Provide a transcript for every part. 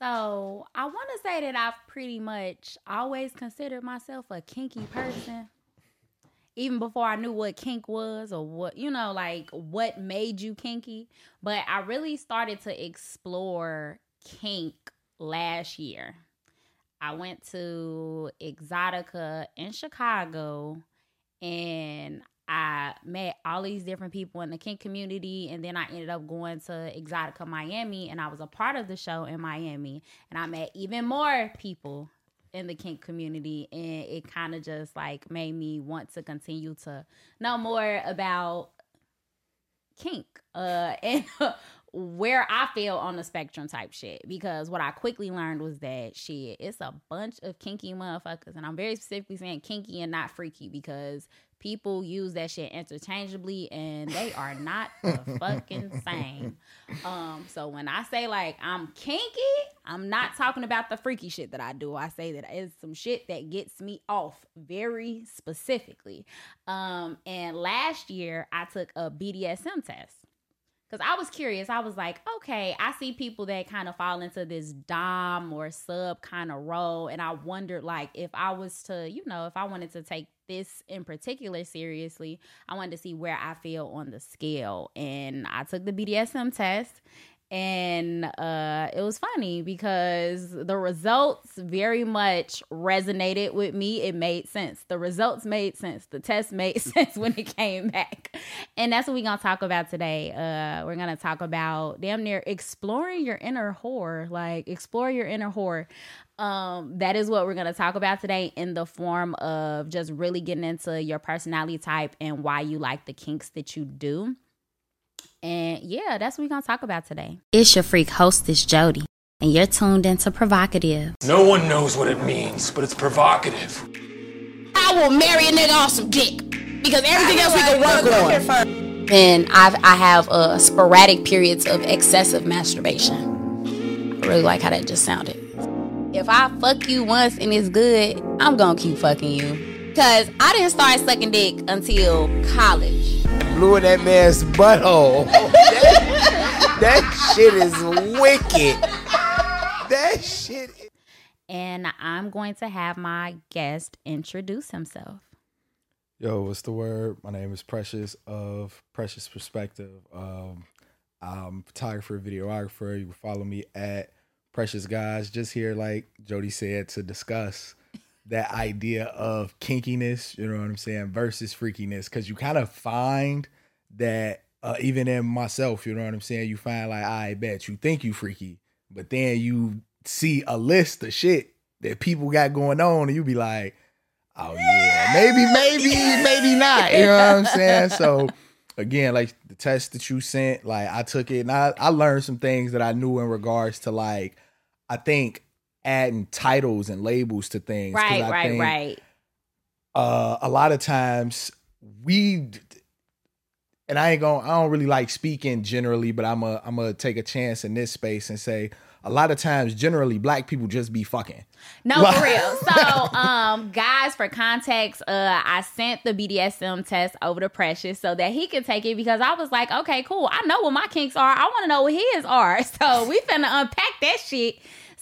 So I want to say that I've pretty much always considered myself a kinky person. Even before I knew what kink was or what, you know, like what made you kinky. But I really started to explore kink last year. I went to Exxxotica in Chicago and I met all these different people in the kink community, and then I ended up going to Exxxotica Miami, and I was a part of the show in Miami, and I met even more people in the kink community, and it kind of just like made me want to continue to know more about kink uh, and where I feel on the spectrum type shit. Because what I quickly learned was that shit, it's a bunch of kinky motherfuckers. And I'm very specifically saying kinky and not freaky because people use that shit interchangeably and they are not the fucking same. Um, so when I say like I'm kinky, I'm not talking about the freaky shit that I do. I say that it's some shit that gets me off very specifically. Um, and last year I took a BDSM test. Cause I was curious. I was like, okay, I see people that kind of fall into this dom or sub kind of role, and I wondered like if I was to, you know, if I wanted to take this in particular seriously, I wanted to see where I feel on the scale. And I took the BDSM test and uh, it was funny because the results very much resonated with me. It made sense. The results made sense. The test made sense when it came back, and that's what we're gonna talk about today. Uh, we're gonna talk about damn near exploring your inner whore, like explore your inner whore. Um, that is what we're gonna talk about today in the form of just really getting into your personality type and why you like the kinks that you do. And yeah, that's what we're gonna talk about today. It's your freak hostess, Jody, and you're tuned into PrHOEvocative. No one knows what it means, but it's provocative. I will marry a nigga off some dick because everything else we can work on. And I've, I have uh, sporadic periods of excessive masturbation. I really like how that just sounded. If I fuck you once and it's good, I'm gonna keep fucking you. Cause I didn't start sucking dick until college. Blew in that man's butthole. that, that shit is wicked. That shit. Is- And I'm going to have my guest introduce himself. Yo, what's the word? My name is Precious of Precious Perspective. Um, I'm a photographer, videographer. You can follow me at Precious Guys. Just here, like Jody said, to discuss that idea of kinkiness, you know what I'm saying, versus freakiness. Cause you kind of find that uh, even in myself, you know what I'm saying, you find like, I bet you think you freaky, but then you see a list of shit that people got going on, and you be like, oh yeah, maybe, maybe, maybe not. You know what I'm saying? So again, like the test that you sent, like I took it and I, I learned some things that I knew in regards to like I think adding titles and labels to things. Right, I right, think, right. Uh, a lot of times we and I ain't going to I don't really like speaking generally, but I'm a I'm gonna take a chance in this space and say a lot of times generally black people just be fucking. No, for real. So, um, guys, for context, uh, I sent the BDSM test over to Precious so that he could take it because I was like, okay, cool. I know what my kinks are. I want to know what his are. So we finna unpack that shit.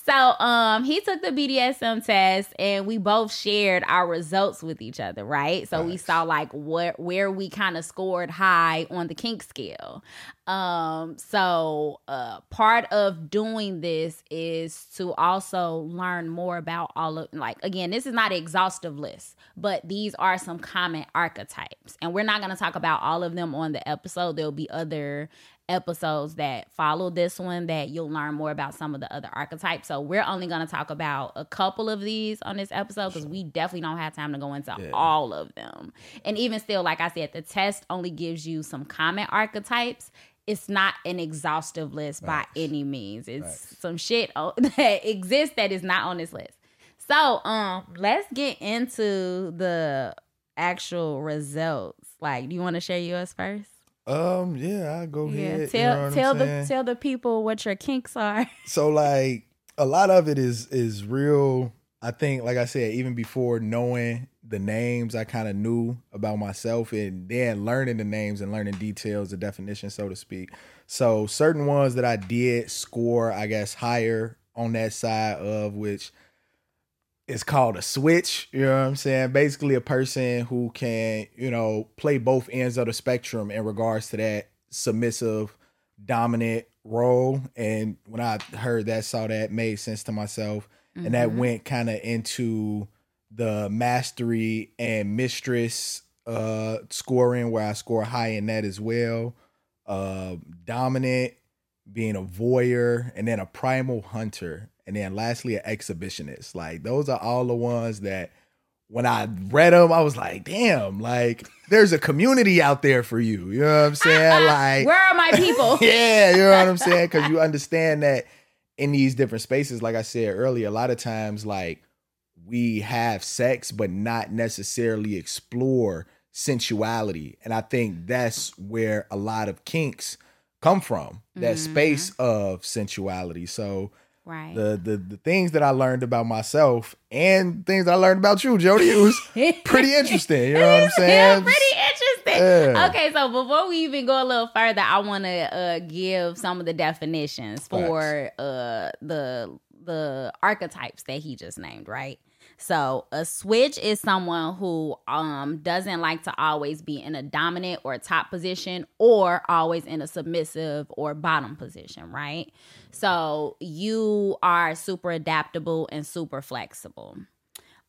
So, um, he took the BDSM test and we both shared our results with each other, right? So we saw like what where we kind of scored high on the kink scale. Um, so uh part of doing this is to also learn more about all of like again, this is not an exhaustive list, but these are some common archetypes. And we're not gonna talk about all of them on the episode. There'll be other episodes that follow this one that you'll learn more about some of the other archetypes. So we're only going to talk about a couple of these on this episode because we definitely don't have time to go into all of them. And even still, like I said, the test only gives you some common archetypes. It's not an exhaustive list by any means. It's some shit that exists that is not on this list. So, um, let's get into the actual results. Like, do you want to share yours first? Um, yeah, I go Yeah, ahead. you tell know tell the saying? tell the people what your kinks are. so like a lot of it is is real i think like i said even before knowing the names i kind of knew about myself and then learning the names and learning details the definition so to speak so certain ones that i did score i guess higher on that side of which is called a switch. You know what I'm saying? Basically, a person who can, you know, play both ends of the spectrum in regards to that submissive, dominant role. And when I heard that, saw that, made sense to myself. And that mm-hmm. went kind of into the mastery and mistress uh scoring where I score high in that as well. Uh dominant, being a voyeur, and then a primal hunter, and then lastly an exhibitionist. Like those are all the ones that when I read them, I was like, damn, like there's a community out there for you. You know what I'm saying? Like Where are my people? yeah, you know what I'm saying? Because you understand that in these different spaces, like I said earlier, a lot of times, like we have sex, but not necessarily explore sensuality. And I think that's where a lot of kinks come from that space of sensuality. So, right. the, the the things that I learned about myself and things that I learned about you, Jody, it was pretty interesting. You know what I'm saying? Yeah, pretty interesting. Yeah. Okay, so before we even go a little further, I want to uh, give some of the definitions for uh, the the archetypes that he just named. Right. So a switch is someone who um doesn't like to always be in a dominant or top position or always in a submissive or bottom position, right? So you are super adaptable and super flexible.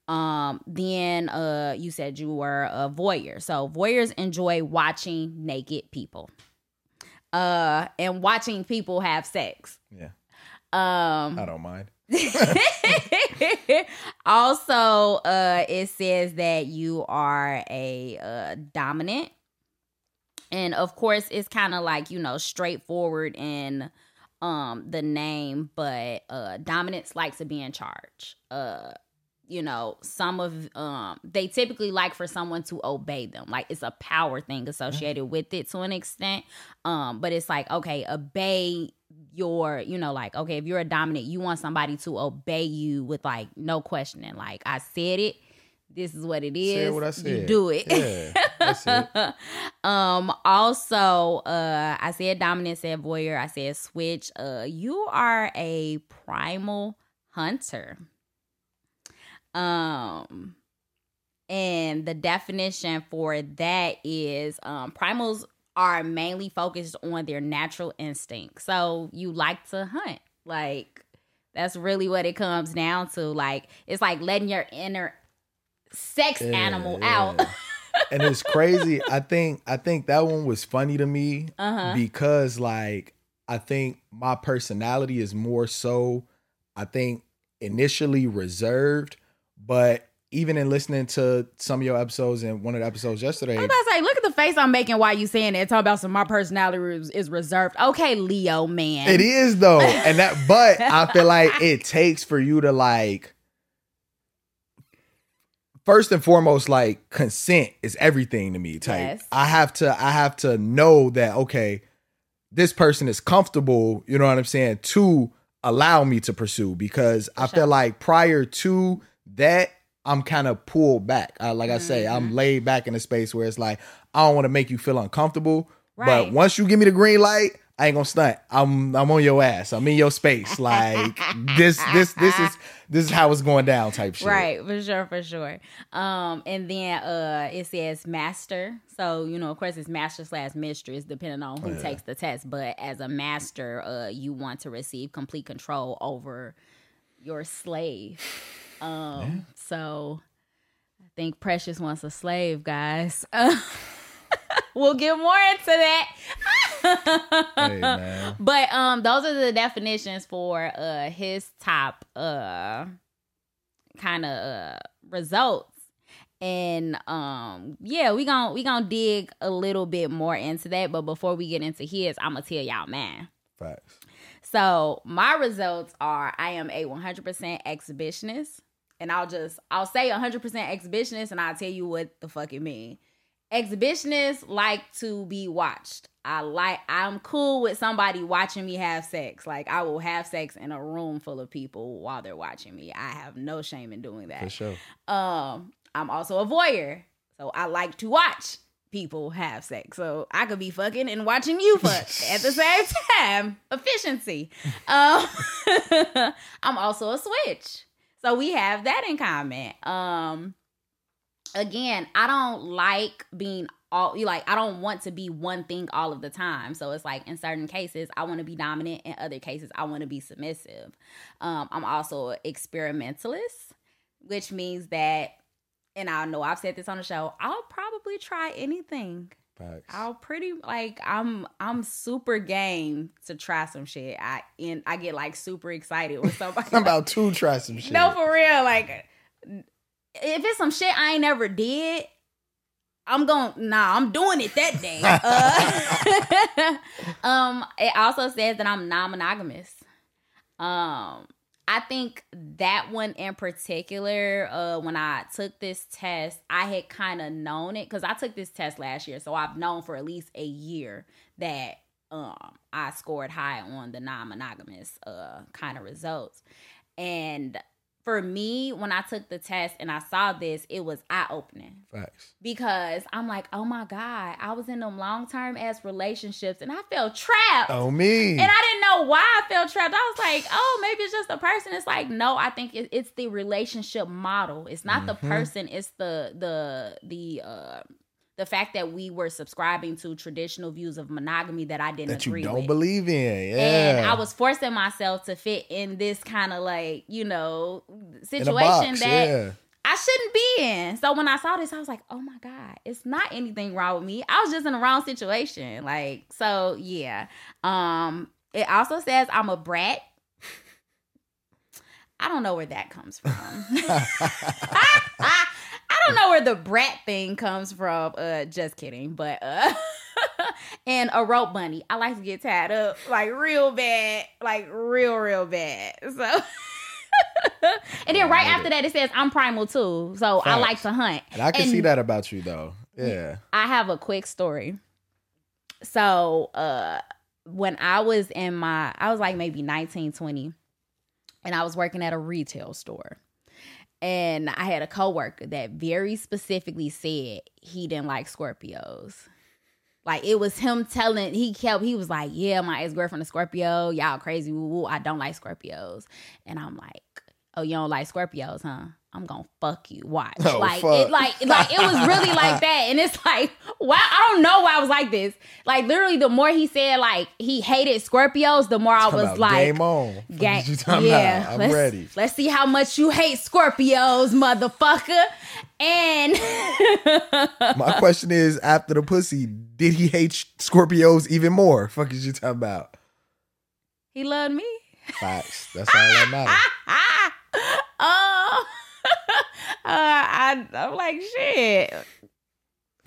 Um, then uh you said you were a voyeur. So voyeurs enjoy watching naked people. Uh and watching people have sex. Yeah, Um I don't mind. also, uh, it says that you are a uh, dominant, and of course, it's kind of like you know straightforward in um the name, but uh, dominance likes to be in charge. Uh, you know, some of um they typically like for someone to obey them. Like it's a power thing associated with it to an extent. Um, but it's like, okay, obey your, you know, like, okay, if you're a dominant, you want somebody to obey you with like no questioning. Like I said it, this is what it is. What I You said. do it. Yeah, it. um also uh i said dominant said voyeur i said switch uh you are a primal hunter um and the definition for that is um primals are mainly focused on their natural instinct so you like to hunt like that's really what it comes down to like it's like letting your inner sex Yeah, animal yeah. out and it's crazy. I think I think that one was funny to me Uh-huh. because like I think my personality is more so I think initially reserved, but even in listening to some of your episodes and one of the episodes yesterday, I was about to say, look at the face I'm making while you saying it. Talking about some my personality is, is reserved. Okay, Leo man. It is though, and that. But I feel like it takes for you to like. First and foremost, like consent is everything to me. Type. Yes. I have to. I have to know that okay, this person is comfortable. You know what I'm saying to allow me to pursue because I feel like prior to that. I'm kind of pulled back. I, like I say, Mm-hmm. I'm laid back in a space where it's like I don't want to make you feel uncomfortable. Right. But once you give me the green light, I ain't gonna stunt. I'm I'm on your ass. I'm in your space. Like this this this is this is how it's going down type shit. Right, for sure, for sure. Um, and then uh it says master. So, you know, of course it's master slash mistress, depending on who takes the test. But as a master, uh, you want to receive complete control over your slave. Um, so I think Precious wants a slave, guys. we'll get more into that. Hey man. But um those are the definitions for uh his top uh kind of uh results. And um yeah, we gon' we going to dig a little bit more into that, but before we get into his, I'm going to tell y'all man. Facts. So, my results are I am a 100% exhibitionist, and I'll just I'll say 100% exhibitionist and I'll tell you what the fuck it mean. Exhibitionists like to be watched. I like I'm cool with somebody watching me have sex. Like I will have sex in a room full of people while they're watching me. I have no shame in doing that. For sure. Um, I'm also a voyeur, so I like to watch people have sex. So I could be fucking and watching you fuck at the same time. Efficiency. Um, I'm also a switch. So we have that in common. Um again, I don't like being all you like I don't want to be one thing all of the time. So it's like in certain cases I want to be dominant, in other cases I want to be submissive. Um I'm also an experimentalist, which means that and I know I've said this on the show, I'll probably try anything. Facts. I'll pretty like I'm I'm super game to try some shit. I and I get like super excited when somebody I'm about to try some shit. no for real like if it's some shit I ain't never did, I'm going nah, I'm doing it that day. Uh, um it also says that I'm non-monogamous. Um I think that one in particular, uh, when I took this test, I had kind of known it because I took this test last year, so I've known for at least a year that um I scored high on the non-monogamous uh kind of results. And for me, when I took the test and I saw this, it was eye opening Facts. because I'm like, oh my God, I was in them long term ass relationships and I felt trapped. Oh me. And I didn't know why I felt trapped. I was like, oh, maybe it's just the person. It's like, no, I think it's the relationship model. It's not the Mm-hmm. person. It's the the the uh the fact that we were subscribing to traditional views of monogamy that I didn't that you don't with. believe in. Yeah. And I was forcing myself to fit in this kind of like, you know, situation box. that yeah. I shouldn't be in. So when I saw this, I was like, oh my God, it's not anything wrong with me. I was just in the wrong situation. Like, so yeah. Um, it also says I'm a brat. I don't know where that comes from. I don't know where the brat thing comes from. Uh, just kidding. But uh and a rope bunny. I like to get tied up like real bad, like real, real bad. So and then right after that it says I'm primal too. So I like to hunt. And I can And see that about you though. Yeah. I have a quick story. So uh when I was in my I was like maybe 19, 20, and I was working at a retail store. And I had a coworker that very specifically said he didn't like Scorpios. Like it was him telling he kept he was like, Yeah, my ex-girlfriend is Scorpio, y'all crazy, woo, woo. I don't like Scorpios. And I'm like, Oh, you don't like Scorpios, huh? I'm gonna fuck you. Watch. Oh, like fuck. it like like it was really like that. And it's like, wow, I don't know why I was like this. Like literally the more he said like he hated Scorpios, the more I was about like game on. Fuck Gang- you talking yeah, about? I'm let's, ready. Let's see how much you hate Scorpios, motherfucker. And My question is, after the pussy, did he hate Scorpios even more? Fuck is you talking about? he loved me. Facts. That's all that matters. oh, I, I'm like shit.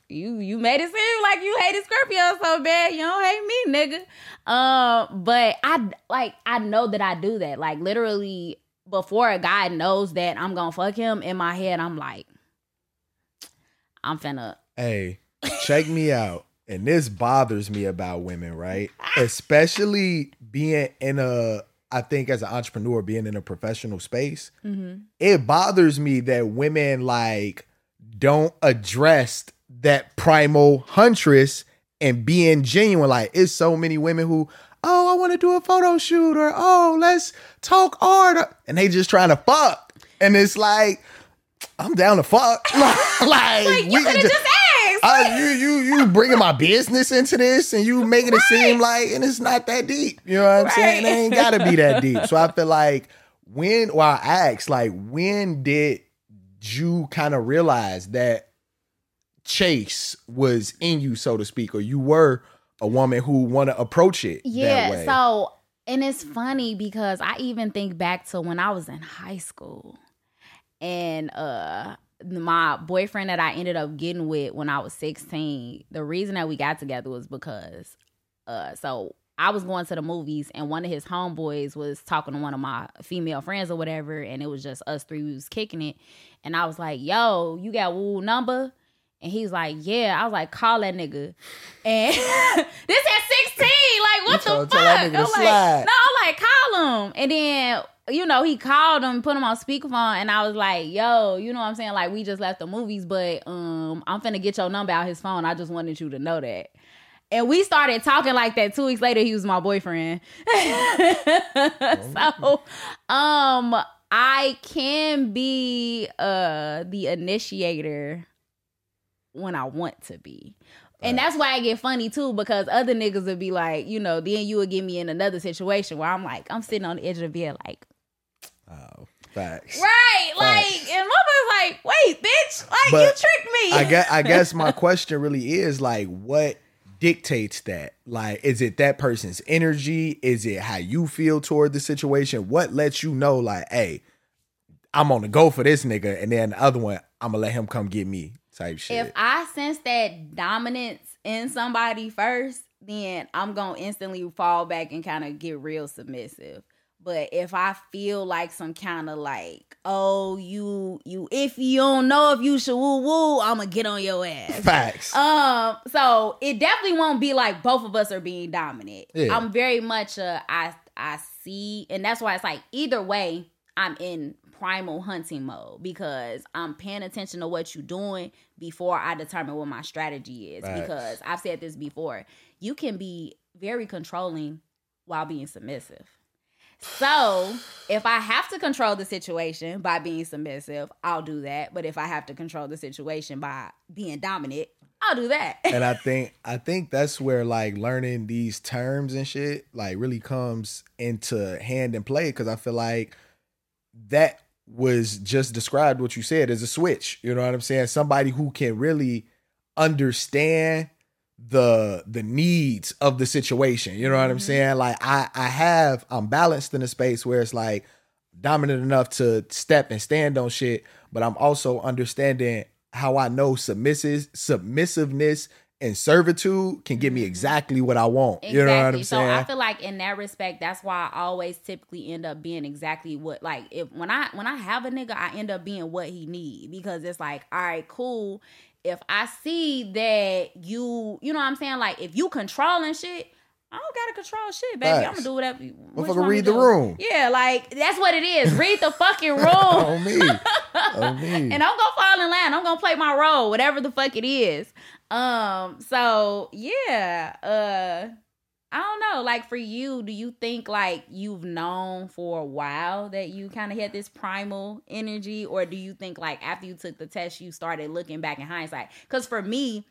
You you made it seem like you hated Scorpio so bad. You don't hate me, nigga. Um, but I like I know that I do that. Like literally, before a guy knows that I'm gonna fuck him, in my head I'm like, I'm finna. Hey, check me out. And this bothers me about women, right? Especially being in a, I think as an entrepreneur, being in a professional space, mm-hmm. it bothers me that women like don't address that primal huntress and being genuine. Like, it's so many women who, oh, I want to do a photo shoot or oh, let's talk art. And they just trying to fuck. And it's like, I'm down to fuck. like, Like, you could have just uh, you you you bringing my business into this and you making it seem like and it's not that deep. You know what I'm saying? It ain't gotta be that deep. So I feel like when well I asked, like, when did you kind of realize that chase was in you, so to speak, or you were a woman who want to approach it that Yeah. way? So, and it's funny because I even think back to when I was in high school and uh my boyfriend that I ended up getting with when I was 16, the reason that we got together was because uh so I was going to the movies and one of his homeboys was talking to one of my female friends or whatever, and it was just us three we was kicking it. And I was like, yo, you got woo number? And he's like, yeah. I was like, call that nigga. And this at 16, like, what You the tryna tell that fuck? I'm slide. like, no, I'm like, call call him. And then, you know, he called him, put him on speakerphone, and I was like, yo, you know what I'm saying? Like, we just left the movies, but um, I'm finna get your number out his phone. I just wanted you to know that. And we started talking like that. Two weeks later, he was my boyfriend. so, um, I can be uh the initiator when I want to be. And that's why I get funny too, because other niggas would be like, you know, then you would get me in another situation where I'm like, I'm sitting on the edge of the bed, like, Oh, facts. right, like, and mother's like, wait, bitch, like But you tricked me. I guess I guess my question really is like what dictates that? Like is it that person's energy? Is it how you feel toward the situation? What lets you know like, hey, I'm on the go for this nigga and then the other one, I'm gonna let him come get me type shit. if I sense that dominance in somebody first, then I'm gonna instantly fall back and kind of get real submissive. But if I feel like some kind of like, oh, you you if you don't know if you should woo woo, I'ma get on your ass. Facts. Um, so it definitely won't be like both of us are being dominant. Yeah. I'm very much a I I see, and that's why it's like either way, I'm in primal hunting mode because I'm paying attention to what you're doing before I determine what my strategy is. Facts. Because I've said this before, you can be very controlling while being submissive. So if I have to control the situation by being submissive, I'll do that. But if I have to control the situation by being dominant, I'll do that. and I think I think that's where like learning these terms and shit like really comes into hand and play because I feel like that was just described what you said as a switch. You know what I'm saying? Somebody who can really understand the the needs of the situation. You know what I'm mm-hmm. saying? Like I I have I'm balanced in a space where it's like dominant enough to step and stand on shit, but I'm also understanding how I know submissive submissiveness and servitude can give me mm-hmm. exactly what I want. You know what I'm so saying? So I feel like in that respect, that's why I always typically end up being exactly what like if when I when I have a nigga, I end up being what he need because it's like, all right, cool. If I see that you, you know what I'm saying, like if you controlling shit, I don't gotta control shit, baby. I'm gonna do whatever. you- what Motherfucker, read the room. Yeah, like that's what it is. Read the fucking room. on me. on me. and I'm gonna fall in line. I'm gonna play my role, whatever the fuck it is. Um, so yeah, uh I don't know. Like for you, do you think like you've known for a while that you kind of had this primal energy, or do you think like after you took the test, you started looking back in hindsight? Because for me,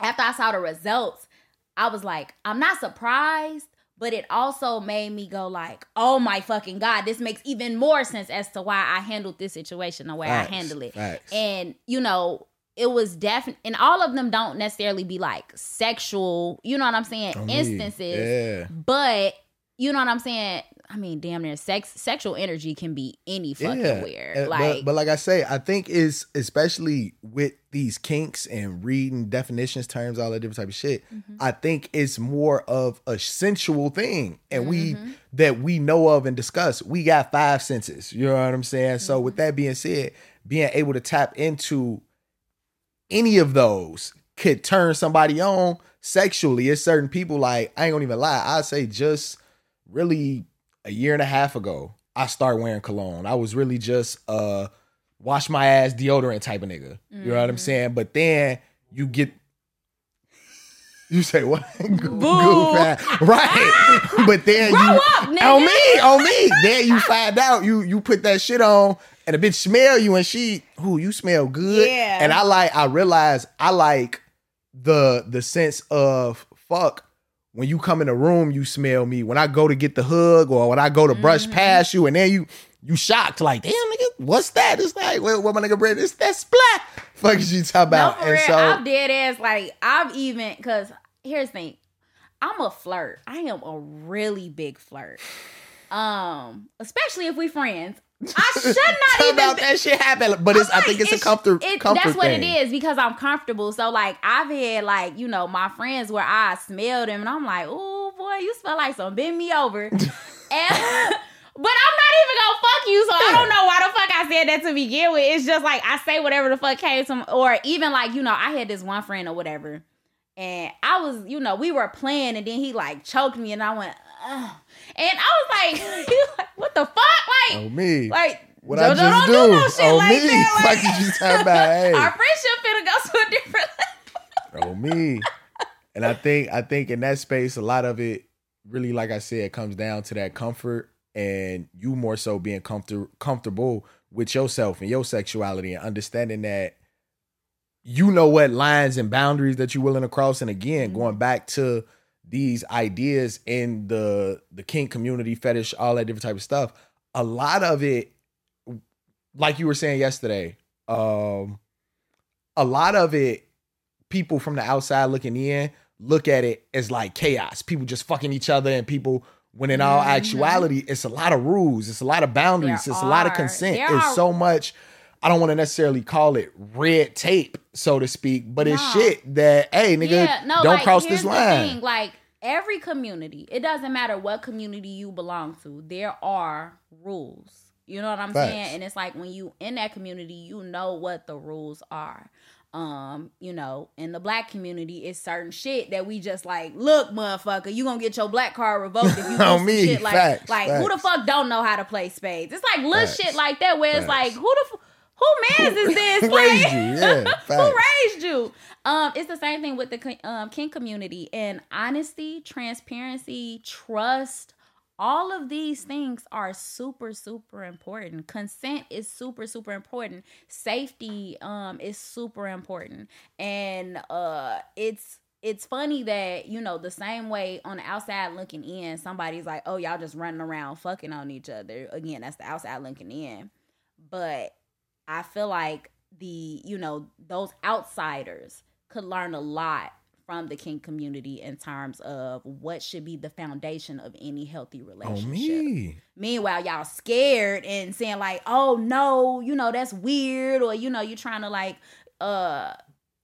after I saw the results, I was like, I'm not surprised, but it also made me go like, oh my fucking god, this makes even more sense as to why I handled this situation the way Facts, I handled it. facts. And you know, it was definitely, and all of them don't necessarily be like sexual, you know what I'm saying, On me. instances, Yeah. but you know what I'm saying. I mean, damn near sex, sexual energy can be any fucking where. Uh, Like, but, but like I say, I think is especially with these kinks and reading definitions, terms, all that different type of shit. Mm-hmm. I think it's more of a sensual thing, and we Mm-hmm. that we know of and discuss. We got five senses. You know what I'm saying? So Mm-hmm. with that being said, being able to tap into any of those could turn somebody on sexually. It's certain people like I ain't gonna even lie. I say just really a year and a half ago, I started wearing cologne. I was really just uh wash my ass deodorant type of nigga. You know what I'm saying? But then you get you say what? Goof ass. right. but then Grow you up, nigga. on me, on me. Then you find out you you put that shit on and a bitch smell you and she, who you smell good. Yeah. And I like I realize I like the the sense of fuck when you come in the room you smell me when i go to get the hug or when i go to brush Mm-hmm. past you and then you you shocked like damn nigga what's that it's like what, what my nigga Brett it's that splat fuck is you talking No, about for and real. so I'm dead ass. Like I've even because here's the thing. I'm a flirt. I am a really big flirt. Um, especially if we friends. I should not even. about that shit happen but it's i I'm think like, it's, a comfort it- comfort That's what thing. it is because I'm comfortable. So like I've had like you know my friends where I smell them and I'm like, oh boy, you smell like some bend me over. and but I'm not even gonna fuck you, so I don't know why the fuck I said that to begin with. It's just like I say whatever the fuck came to, or even like you know I had this one friend or whatever, and I was you know we were playing and then he like choked me and I went. uh, and I was like, like, what the fuck? Like, Oh me. like what JoJo I just don't do. do no shit oh like me. that. Like, you talking about. Hey. our friendship finna go to a different level. Oh me. And I think I think in that space, a lot of it really, like I said, comes down to that comfort and you more so being comfortable comfortable with yourself and your sexuality and understanding that you know what lines and boundaries that you're willing to cross. And again, going back to these ideas in the the kink community, fetish, all that different type of stuff, a lot of it, like you were saying yesterday, um, a lot of it people from the outside looking in look at it as like chaos. People just fucking each other and people when in all actuality it's a lot of rules, it's a lot of boundaries, There it's a lot of consent. There It's are- so much I don't want to necessarily call it red tape, so to speak, but it's shit that hey nigga, don't like, cross this line. thing, Like every community, it doesn't matter what community you belong to, there are rules. You know what I'm Facts. saying? And it's like when you in that community, you know what the rules are. Um, you know, in the black community, it's certain shit that we just like, look, motherfucker, you gonna get your black card revoked if you do some me, shit like, facts, like who the fuck don't know how to play spades? It's like little Facts. shit like that where it's like, who the f- who man's is this? Who Like- raised you? Yeah, who raised you? Um, it's the same thing with the um, kink community and honesty, transparency, trust. All of these things are super, super important. Consent is super, super important. Safety um is super important, and uh, it's it's funny that you know the same way on the outside looking in, somebody's like, "Oh, y'all just running around fucking on each other." Again, that's the outside looking in, but I feel like the you know those outsiders could learn a lot from the kink community in terms of what should be the foundation of any healthy Oh relationship. me. Meanwhile, y'all scared and saying like, "Oh no, you know that's weird," or you know you're trying to like uh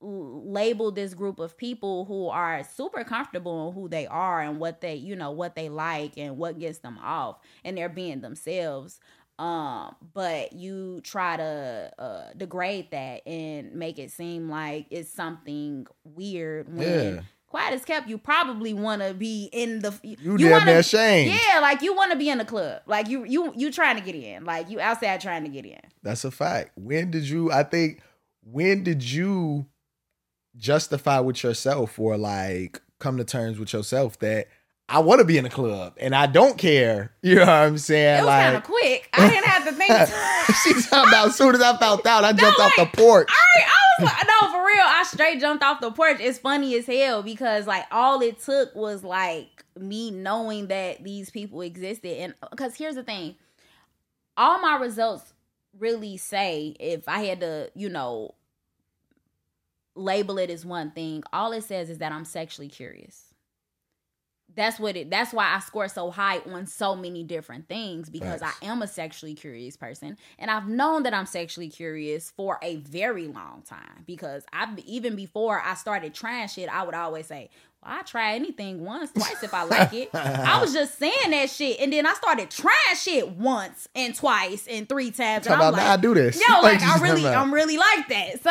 label this group of people who are super comfortable in who they are and what they you know what they like and what gets them off, and they're being themselves. Um, but you try to uh degrade that and make it seem like it's something weird when. Yeah. Quiet as kept, you probably want to be in the. You damn wanna- near ashamed. yeah, like you want to be in the club. Like you you you trying to get in. Like you outside trying to get in. That's a fact. When did you? I think. When did you justify with yourself or like come to terms with yourself that I want to be in a club and I don't care? You know what I'm saying? It was kind of like quick. I didn't have to think. she's talking about. As soon as I found out, I jumped off the porch. I, I was like, no, for real. I straight jumped off the porch. It's funny as hell because like all it took was like me knowing that these people existed. And because here's the thing, all my results really say if I had to, you know, label it as one thing, all it says is that I'm sexually curious. That's what it that's why I score so high on so many different things because. I am a sexually curious person and I've known that I'm sexually curious for a very long time because I even before I started trying shit I would always say I try anything once twice if I like it I was just saying that shit and then I started trying shit once and twice and three times and I'm about now I do this. Yo, like you I really. I'm really like that.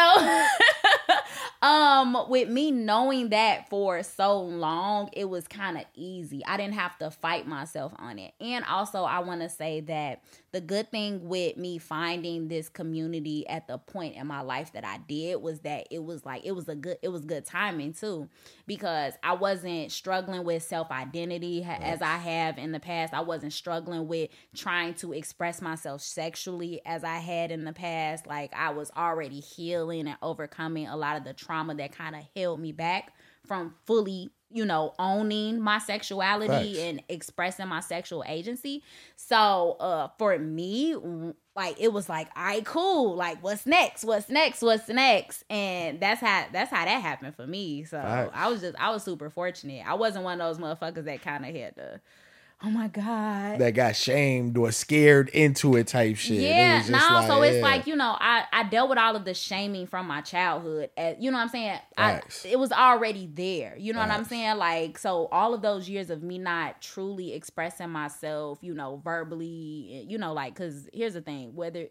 So, um, with me knowing that for so long, it was kind of easy. I didn't have to fight myself on it. And also, I want to say that the good thing with me finding this community at the point in my life that I did was that it was like it was a good, it was good timing too, because I wasn't struggling with self identity as I have in the past. I wasn't struggling with trying to express myself sexually as I had in the past. Like I was already healing and overcoming a lot of the trauma that kind of held me back from fully, you know, owning my sexuality Facts. and expressing my sexual agency. So, uh for me, like it was like, all right, cool. Like, what's next? What's next? What's next? And that's how that's how that happened for me. So Facts. I was just I was super fortunate. I wasn't one of those motherfuckers that kind of had to. Oh my god. that got shamed or scared into it type shit. Yeah, no, just so it's yeah. like, you know, I, I dealt with all of the shaming from my childhood. As, you know what I'm saying? I, it was already there. You know what I'm saying? Like, so all of those years of me not truly expressing myself, you know, verbally, eh, you know, like, because here's the thing whether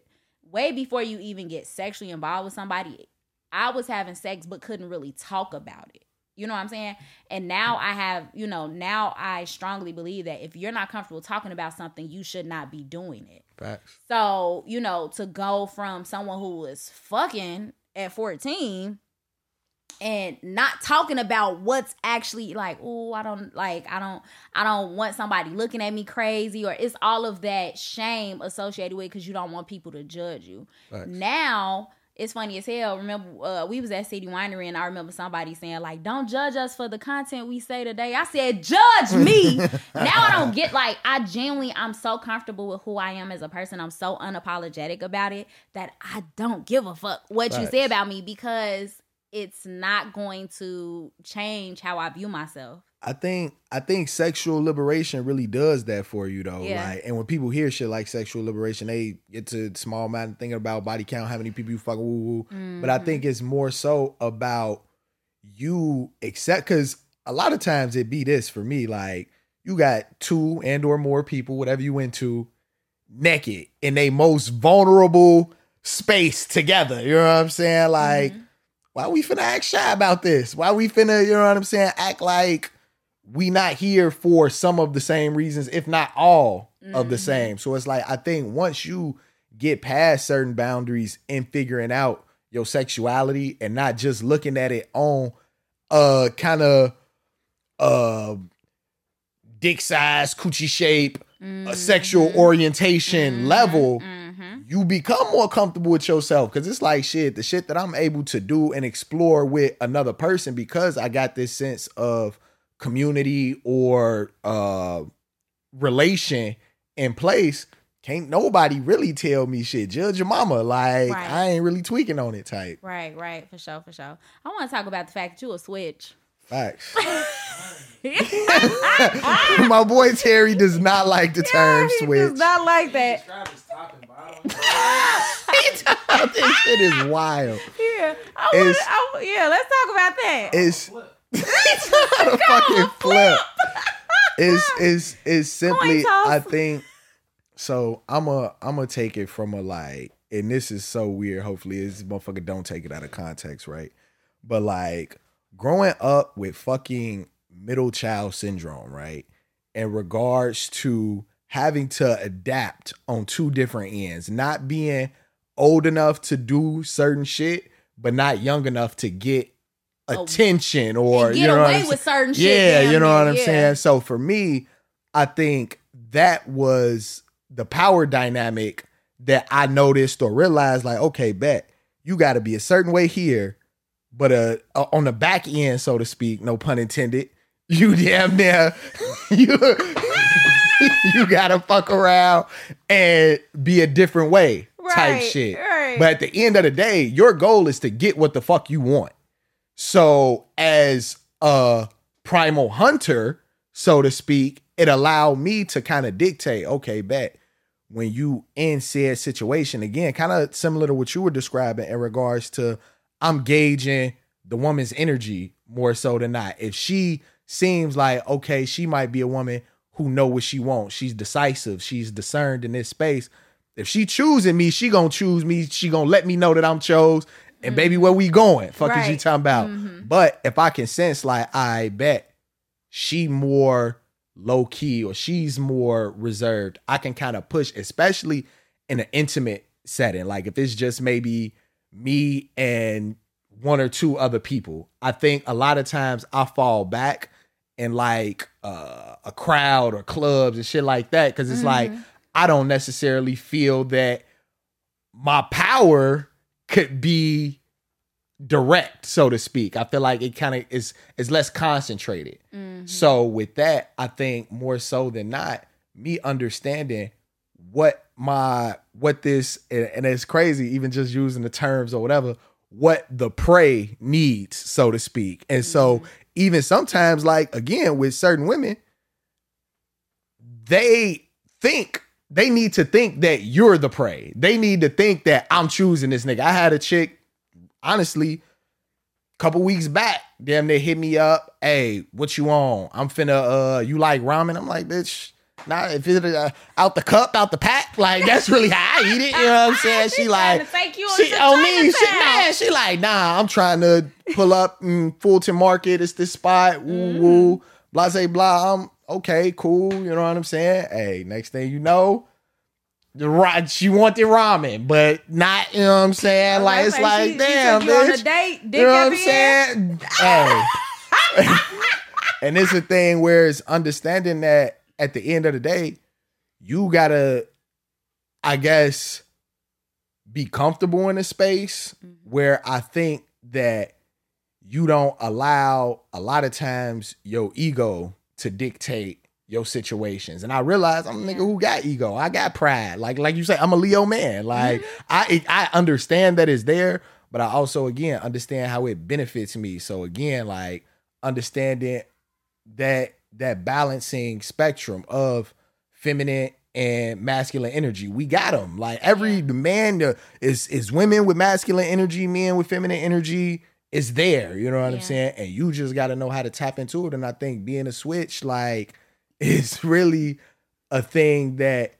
way before you even get sexually involved with somebody, I was having sex but couldn't really talk about it. You know what I'm saying? And now I have, you know, now I strongly believe that if you're not comfortable talking about something, you should not be doing it. Facts. So, you know, to go from someone who was fucking at 14 and not talking about what's actually like, oh, I don't like, I don't, I don't want somebody looking at me crazy, or it's all of that shame associated with because you don't want people to judge you. Facts. Now it's funny as hell. Remember, uh, we was at City Winery, and I remember somebody saying like, "Don't judge us for the content we say today." I said, "Judge me." now I don't get like I genuinely I'm so comfortable with who I am as a person. I'm so unapologetic about it that I don't give a fuck what you say about me because it's not going to change how I view myself. I think I think sexual liberation really does that for you though. Yeah. Like, and when people hear shit like sexual liberation, they get to small mind thinking about body count, how many people you fucking woo woo. But I Mm-hmm. think it's more so about you accept because a lot of times it be this for me. Like you got two and or more people, whatever you into, naked in a most vulnerable space together. You know what I'm saying? Like, why we finna act shy about this? Why we finna, you know what I'm saying, act like we not here for some of the same reasons, if not all of the same. So it's like I think once you get past certain boundaries in figuring out your sexuality and not just looking at it on uh kind of uh dick size, coochie shape, a sexual orientation level, you become more comfortable with yourself. Because it's like shit, the shit that I'm able to do and explore with another person because I got this sense of community or uh relation in place. Can't nobody really tell me shit. Judge your mama. Like Right. I ain't really tweaking on it type. Right, right, for sure, for sure. I want to talk about the fact that you a switch. Facts. My boy Terry does not like the term he switch. does not like that. this shit is wild. Yeah, I wanna, I, yeah. Let's talk about that. It's it's not a fucking flip. It's it's it's simply. I think so I'm a I'm gonna take it from a like and this is so weird. Hopefully this motherfucker don't take it out of context, right? But like growing up with fucking middle child syndrome, right? In regards to having to adapt on two different ends, not being old enough to do certain shit, but not young enough to get attention or you know away with certain shit Yeah, you know what I'm yeah. saying. So for me, I think that was the power dynamic that I noticed or realized. Like, okay, bet you got to be a certain way here, but uh, on the back end, so to speak, no pun intended. You damn near you you gotta fuck around and be a different way type shit. right. But at the end of the day, your goal is to get what the fuck you want. So as a primal hunter, so to speak, it allowed me to kind of dictate, okay, bet when you in said situation again, kind of similar to what you were describing in regards to I'm gauging the woman's energy more so than not. If she seems like okay, she might be a woman who know what she wants. She's decisive. She's discerned in this space. If she choosing me, she gonna choose me. She gonna let me know that I'm chose. And baby, where we going? Fuck is you talking about? But if I can sense like I bet she more low key or she's more reserved, I can kind of push, especially in an intimate setting. Like if it's just maybe me and one or two other people, I think a lot of times I fall back in like uh, a crowd or clubs and shit like that because it's like I don't necessarily feel that my power could be direct, so to speak. I feel like it kind of is is less concentrated. Mm-hmm. So with that, I think more so than not, me understanding what my what this and, and it's crazy, even just using the terms or whatever, what the prey needs, so to speak. And so mm-hmm. even sometimes, like again, with certain women, they think they need to think that you're the prey. They need to think that I'm choosing this nigga. I had a chick, honestly, couple weeks back, damn, they hit me up. Hey, what you on? I'm finna uh you like ramen? I'm like, bitch. Nah, if it's uh, out the cup, out the pack, like that's really how I eat it. You know what I'm saying? She like, trying to take you she on me. She, nah, she like, nah, I'm trying to pull up in Fulton Market. It's this spot. Woo Mm-hmm. woo. Blah say blah. I'm okay, cool. You know what I'm saying? Hey, next thing you know, the right she wanted ramen, but not, you know what I'm saying? Like it's like, she damn, took you on a date, dick You know what I'm saying? Hey. and it's a thing where it's understanding that at the end of the day, you gotta, I guess, be comfortable in a space Mm-hmm. where I think that you don't allow a lot of times your ego to dictate your situations. And I realize I'm a nigga who got ego. I got pride. Like like you say, I'm a Leo man. Like I I understand that it's there, but I also again understand how it benefits me. So again, like understanding that that balancing spectrum of feminine and masculine energy. We got them. Like every man uh, is is women with masculine energy, men with feminine energy is there. You know what I'm saying? And you just got to know how to tap into it. And I think being a switch, like, is really a thing that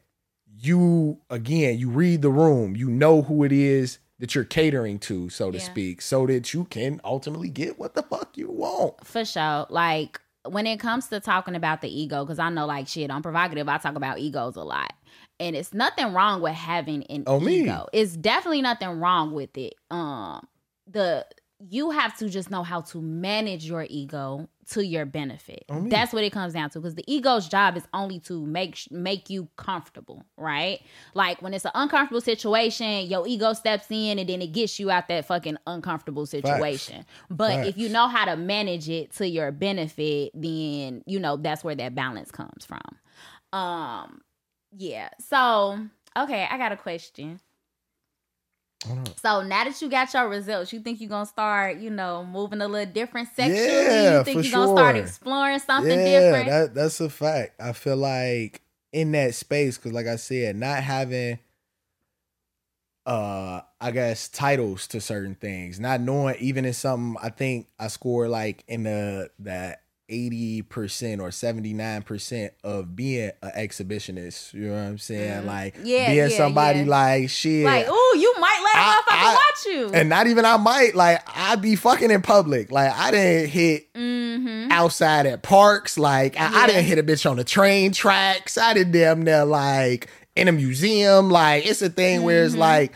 you again you read the room. You know who it is that you're catering to, so to Yeah. speak, so that you can ultimately get what the fuck you want. For sure. Like when it comes to talking about the ego, because I know like shit, I'm provocative. I talk about egos a lot. And it's nothing wrong with having an Oh, me. ego. It's definitely nothing wrong with it. Um the you have to just know how to manage your ego to your benefit. Oh. That's what it comes down to because the ego's job is only to make make you comfortable, right? Like when it's an uncomfortable situation, your ego steps in and then it gets you out that fucking uncomfortable situation. But if you know how to manage it to your benefit, then you know that's where that balance comes from. Um yeah. So, okay, I got a question. So now that you got your results, you think you're gonna start, you know, moving a little different sexually? Yeah, you think for you're gonna start exploring something yeah, different? that that's a fact. I feel like in that space, because like I said, not having uh I guess titles to certain things, not knowing even in something I think I scored like in the that 80% or 79% of being an exhibitionist. You know what I'm saying? Like Mm-hmm. Yeah, being yeah, somebody yeah. like shit. Like, ooh, you might let a I- motherfucker I- watch you. and not even I might like I'd be fucking in public. Like I didn't hit mm-hmm. outside at parks. Like I, I didn't hit a bitch on the train tracks. I did damn near like in a museum. Like it's a thing where Mm-hmm. it's like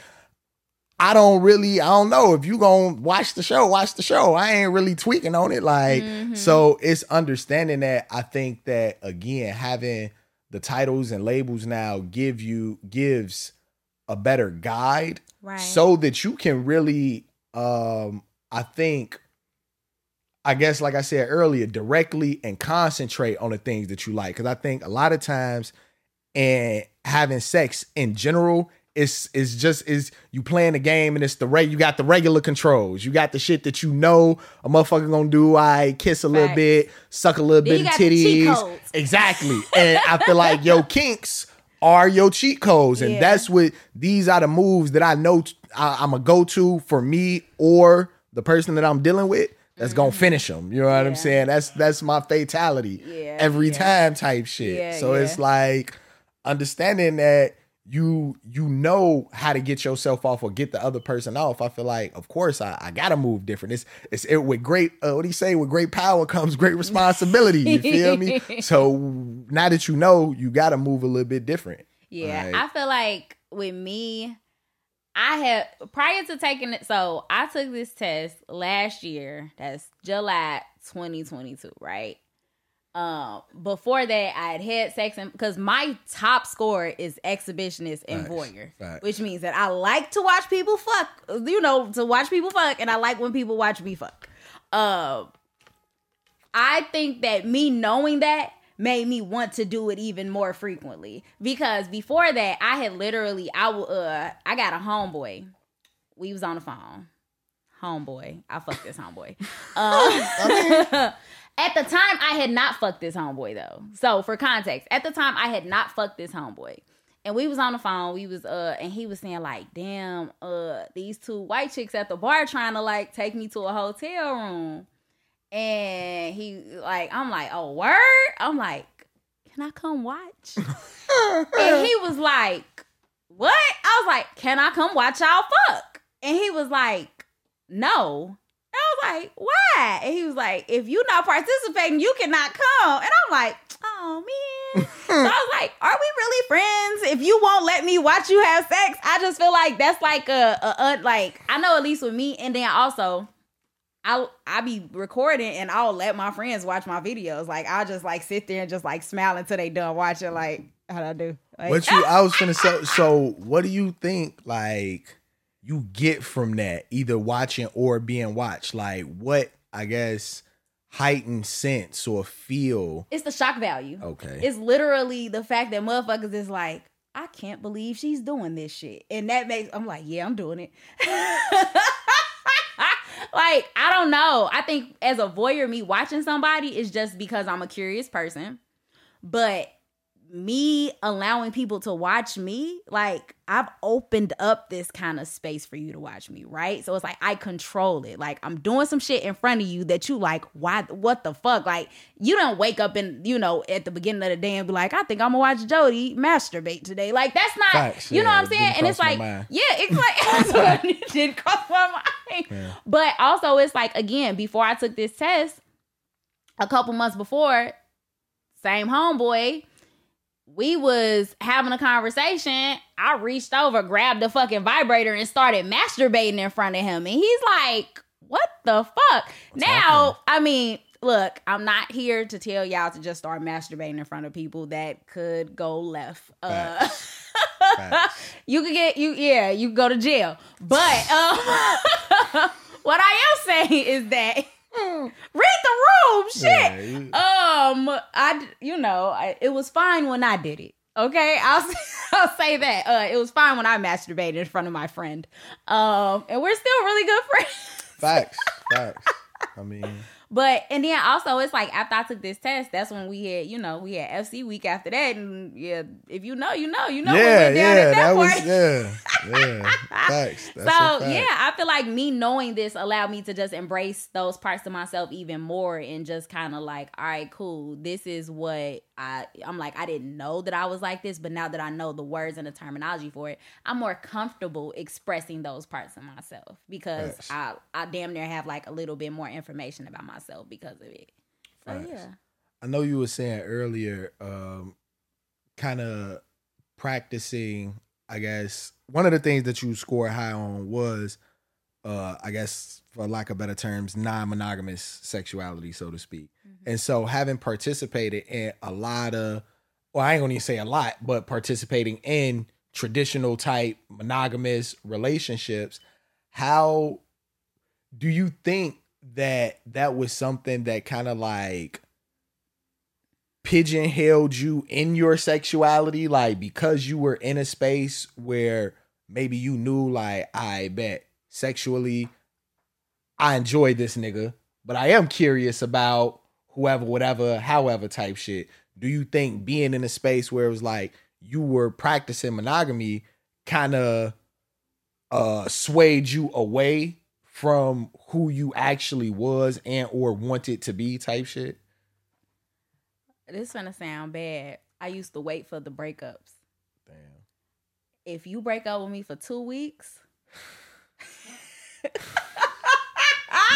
I don't really I don't know if you gonna watch the show. Watch the show. I ain't really tweaking on it. Like Mm-hmm. so, it's understanding that. I think that again having the titles and labels now give you gives a better guide Right. so that you can really um i think i guess like i said earlier directly and concentrate on the things that you like because i think a lot of times and having sex in general is is just is you playing the game and it's the reg you got the regular controls. You got the shit that you know a motherfucker gonna do i kiss a little bit suck a little Then bit of got the cheat titties. exactly. And i feel like yo kinks are your cheat codes. And Yeah. that's what these are the moves that i know t- I, am a go-to for me or the person that i'm dealing with that's gonna finish them you know what i'm Mm-hmm. Saying? That's that's my fatality Yeah, every yeah. time type shit. Yeah, so it's like understanding that you you know how to get yourself off or get the other person off. I feel like, of course, I, I gotta move different. It's it's it, with great uh, what do you say? With great power comes great responsibility. You feel me? So now that you know, you gotta move a little bit different. Yeah, Like- I feel like with me, I have prior to taking it. So I took this test last year. That's July 2022, right? Um, before that, I had had sex because my top score is exhibitionist and Facts, voyeur, facts. which means that I like to watch people fuck. You know, to watch people fuck, and I like when people watch me fuck. Um, I think that me knowing that made me want to do it even more frequently because before that I had literally I uh I got a homeboy. We was on the phone. Homeboy. I fucked this homeboy. Uh, at the time I had not fucked this homeboy though. So for context, at the time I had not fucked this homeboy. And we was on the phone. We was uh and he was saying like, "Damn, uh these two white chicks at the bar trying to like take me to a hotel room." And he like, I'm like, oh word? I'm like, can I come watch? and he was like, what? I was like, can I come watch y'all fuck? And he was like, no. And I was like, why? And he was like, if you're not participating, you cannot come. And I'm like, oh man. so I was like, are we really friends? If you won't let me watch you have sex, I just feel like that's like a, a, a like I know at least with me, and then also I I be recording and I'll let my friends watch my videos. Like I'll just like sit there and just like smile until they done watching. Like how'd I do? Like, What you? I was gonna say. So, what do you think? Like, you get from that either watching or being watched. Like, what? I guess heightened sense or feel. it's the shock value. Okay. It's literally the fact that motherfuckers is like, I can't believe she's doing this shit. And that makes I'm like, yeah, I'm doing it. like, I don't know. I think as a voyeur, me watching somebody is just because I'm a curious person. But me allowing people to watch me, like I've opened up this kind of space for you to watch me, right? So it's like I control it. Like I'm doing some shit in front of you that you like, why what the fuck? Like you don't wake up and you know at the beginning of the day and be like, I think I'm gonna watch Jody masturbate today. Like that's not Facts, you know yeah, what I'm saying? And it's like, yeah, it's like it didn't cross my mind. But also it's like again, before I took this test, a couple months before, same homeboy, we was having a conversation. I reached over, grabbed the fucking vibrator, and started masturbating in front of him. And he's like, What the fuck? now, I mean, look, I'm not here to tell y'all to just start masturbating in front of people. That could go left. Uh Facts. you could get you yeah you could go to jail but um what i am saying is that read the room shit Yeah, you- um I you know I, it was fine when i did it okay i'll i'll say that uh it was fine when i masturbated in front of my friend um and we're still really good friends Facts. Facts. I mean, But and then also it's like after I took this test, that's when we had, you know, we had FC week after that. And yeah, if you know, you know, you know what yeah, went down yeah, at that, that was yeah, yeah. Facts. That's so fact. yeah, I feel like me knowing this allowed me to just embrace those parts of myself even more and just kind of like, all right, cool. This is what I I'm like, I didn't know that I was like this, but now that I know the words and the terminology for it, I'm more comfortable expressing those parts of myself because Facts. I I damn near have like a little bit more information about myself because of it. So Facts. yeah. I know you were saying earlier, um, kind of practicing. I guess one of the things that you scored high on was, uh, I guess, for lack of better terms, non-monogamous sexuality, so to speak. And so, having participated in a lot of, well, I ain't gonna even say a lot, but participating in traditional type monogamous relationships, how do you think that that was something that kind of like pigeonholed you in your sexuality like because you were in a space where maybe you knew like i bet sexually i enjoy this nigga but i am curious about whoever whatever however type shit. Do you think being in a space where it was like you were practicing monogamy kind of uh swayed you away from who you actually was and or wanted to be type shit This gonna sound bad. I used to wait for the breakups. damn If you break up with me for two weeks,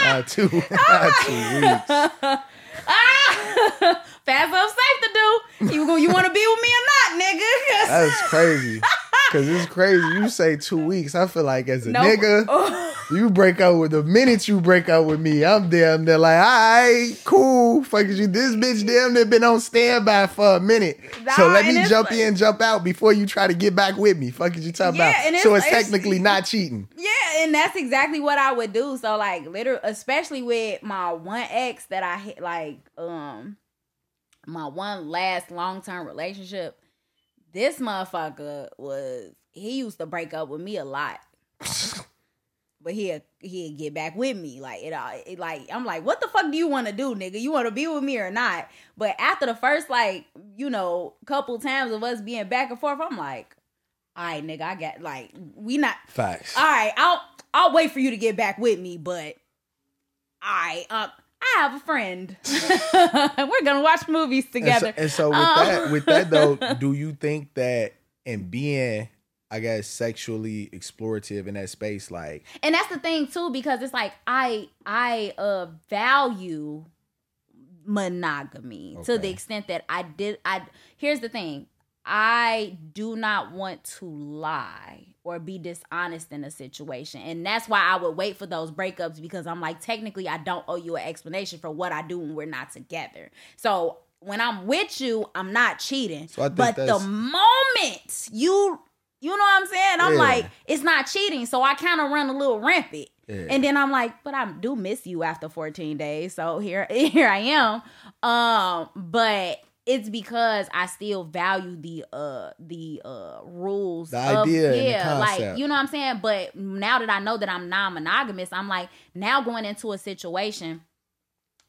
not two not two weeks ah, fast up safe to do. You go, you want to be with me or not, nigga? That's crazy. Cause it's crazy. You say two weeks. I feel like as a Nope. nigga, you break up with the minute you break up with me, I'm damn near like, all right, cool. Fuck is you. This bitch damn near been on standby for a minute. so let me jump like- in, jump out before you try to get back with me. Fuck is you talking Yeah, about? and so it's- it's, it's- technically not cheating. Yeah, and that's exactly what I would do. So like literally especially with my one ex that I hit like um my one last long term relationship, this motherfucker was he used to break up with me a lot. but he'll he'll get back with me. Like it, all it like I'm like, what the fuck do you want to do, nigga? You want to be with me or not? But after the first like, you know, couple times of us being back and forth, I'm like, all right, nigga, I got like we not Facts. all right, I'll I'll wait for you to get back with me, but I uh I have a friend. We're gonna watch movies And together. so, and so with Um. that, with that though, do you think that in being, I guess sexually explorative in that space. Like, and that's the thing too because it's like i i uh value monogamy to the extent that i did i here's the thing i do not want to lie or be dishonest in a situation. And that's why i would wait for those breakups because i'm like technically i don't owe you an explanation for what i do when we're not together. So when i'm with you i'm not cheating. So I think but the moment you you know what i'm saying? I'm Yeah. like it's not cheating. So i kind of run a little rampant. Yeah. and then i'm like but i do miss you after 14 days. So here here i am. Um but it's because I still value the uh the uh rules The of- idea yeah like you know what I'm saying? But now that I know that I'm non-monogamous I'm like now going into a situation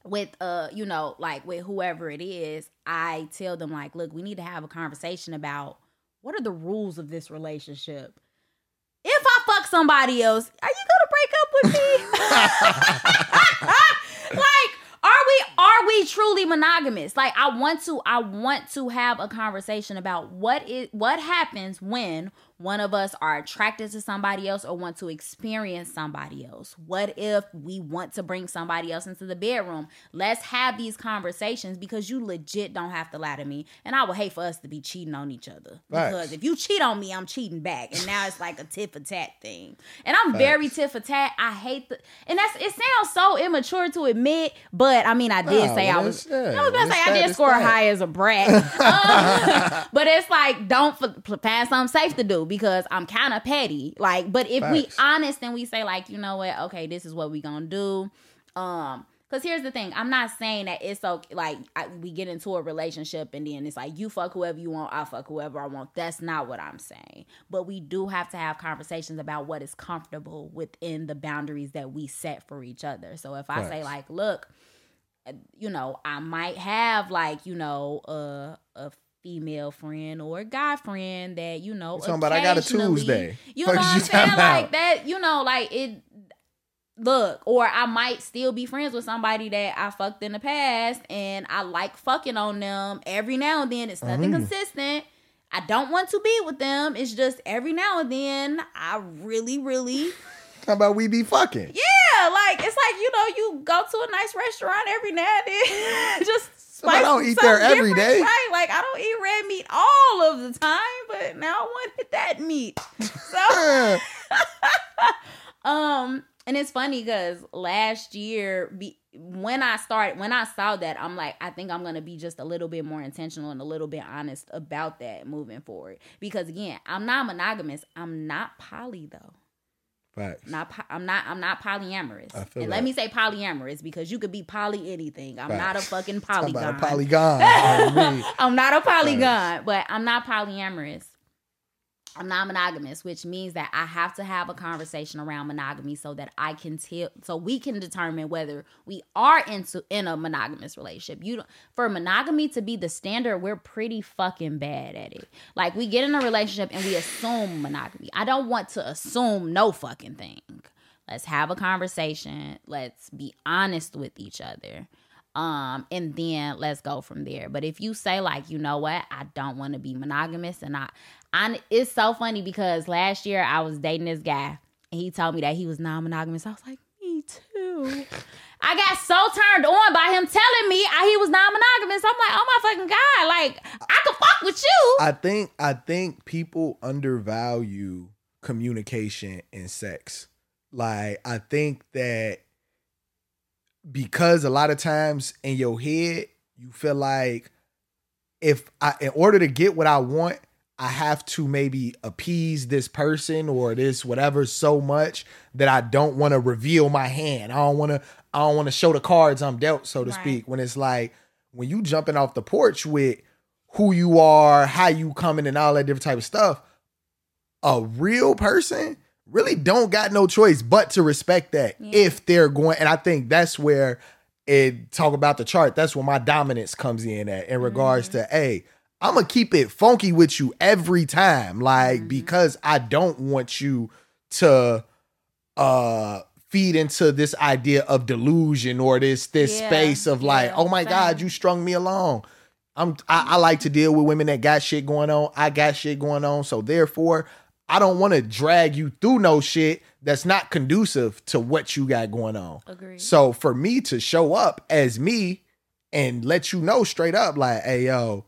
with uh you know like with whoever it is I tell them like look we need to have a conversation about what are the rules of this relationship? If I fuck somebody else are you gonna break up with me? Like are we are we truly monogamous? Like i want to i want to have a conversation about what is what happens when one of us are attracted to somebody else or want to experience somebody else. What if we want to bring somebody else into the bedroom? Let's have these conversations because you legit don't have to lie to me. And i would hate for us to be cheating on each other. Facts. because if you cheat on me i'm cheating back. And now it's like a tit for tat thing. And i'm very tit for tat. I hate the and that's it sounds so immature to admit but i mean i did Nah, say i was i was gonna say i did score that. high as a brat. Um, but it's like don't find something safe to do because i'm kind of petty. Like but if we honest and we say like you know what? Okay this is what we gonna do. Um because here's the thing. I'm not saying that it's okay like I, we get into a relationship and then it's like you fuck whoever you want i fuck whoever i want. That's not what i'm saying. But we do have to have conversations about what is comfortable within the boundaries that we set for each other. So if i say like look you know i might have like you know a a female friend or guy friend that you know talking about I got a Tuesday. you Fuck know what i'm saying like that you know like it look or i might still be friends with somebody that i fucked in the past and i like fucking on them every now and then it's nothing Mm. consistent i don't want to be with them it's just every now and then i really really how about we be fucking? yeah like it's like you know you go to a nice restaurant every now and then just But I don't eat there every day. right like i don't eat red meat all of the time but now i wanted that meat so um, and it's funny because last year, be, when I started, when I saw that, I'm like, I think I'm gonna be just a little bit more intentional and a little bit honest about that moving forward. Because again, I'm not monogamous. I'm not poly though. Facts. Not I'm not I'm not polyamorous. And that. let me say polyamorous because you could be poly anything. I'm not a fucking polygon. a polygon. I'm not a polygon, but I'm not polyamorous. I'm not monogamous, which means that I have to have a conversation around monogamy so that I can tell, so we can determine whether we are into in a monogamous relationship. You don't- for monogamy to be the standard, we're pretty fucking bad at it. Like we get in a relationship and we assume monogamy. I don't want to assume no fucking thing. Let's have a conversation. Let's be honest with each other um and then let's go from there. But if you say like you know what? I don't want to be monogamous and i i it's so funny because last year i was dating this guy and he told me that he was non-monogamous. I was like me too. I got so turned on by him telling me I, he was non-monogamous. I'm like oh my fucking god like i could fuck with you. I think I think people undervalue communication in sex. Like I think that because a lot of times in your head you feel like if I in order to get what I want, I have to maybe appease this person or this whatever so much that I don't want to reveal my hand. I don't want to I don't want to show the cards I'm dealt, so to Right. speak. When it's like when you jumping off the porch with who you are, how you coming, and all that different type of stuff, a real person really don't got no choice but to respect that Yeah. if they're going. And I think that's where it talk about the chart. That's where my dominance comes in at in regards to, hey, I'm gonna keep it funky with you every time, like Mm-hmm. because I don't want you to uh feed into this idea of delusion or this this Yeah, space of like, yeah, oh my god, you strung me along. I'm I, I like to deal with women that got shit going on. I got shit going on, so therefore I don't want to drag you through no shit that's not conducive to what you got going on. Agreed. So for me to show up as me and let you know straight up, like, hey, yo,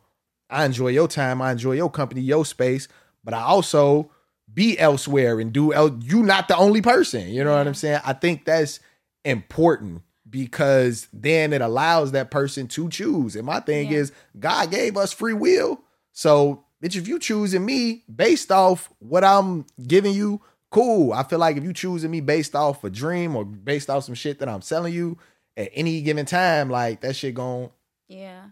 I enjoy your time, I enjoy your company, your space, but I also be elsewhere and do el- you not the only person. You know what I'm saying? I think that's important because then it allows that person to choose. And my thing Yeah. is God gave us free will. So, bitch, if you choosing me based off what I'm giving you, cool. I feel like if you choosing me based off a dream or based off some shit that I'm selling you at any given time, like that shit gon' Yeah.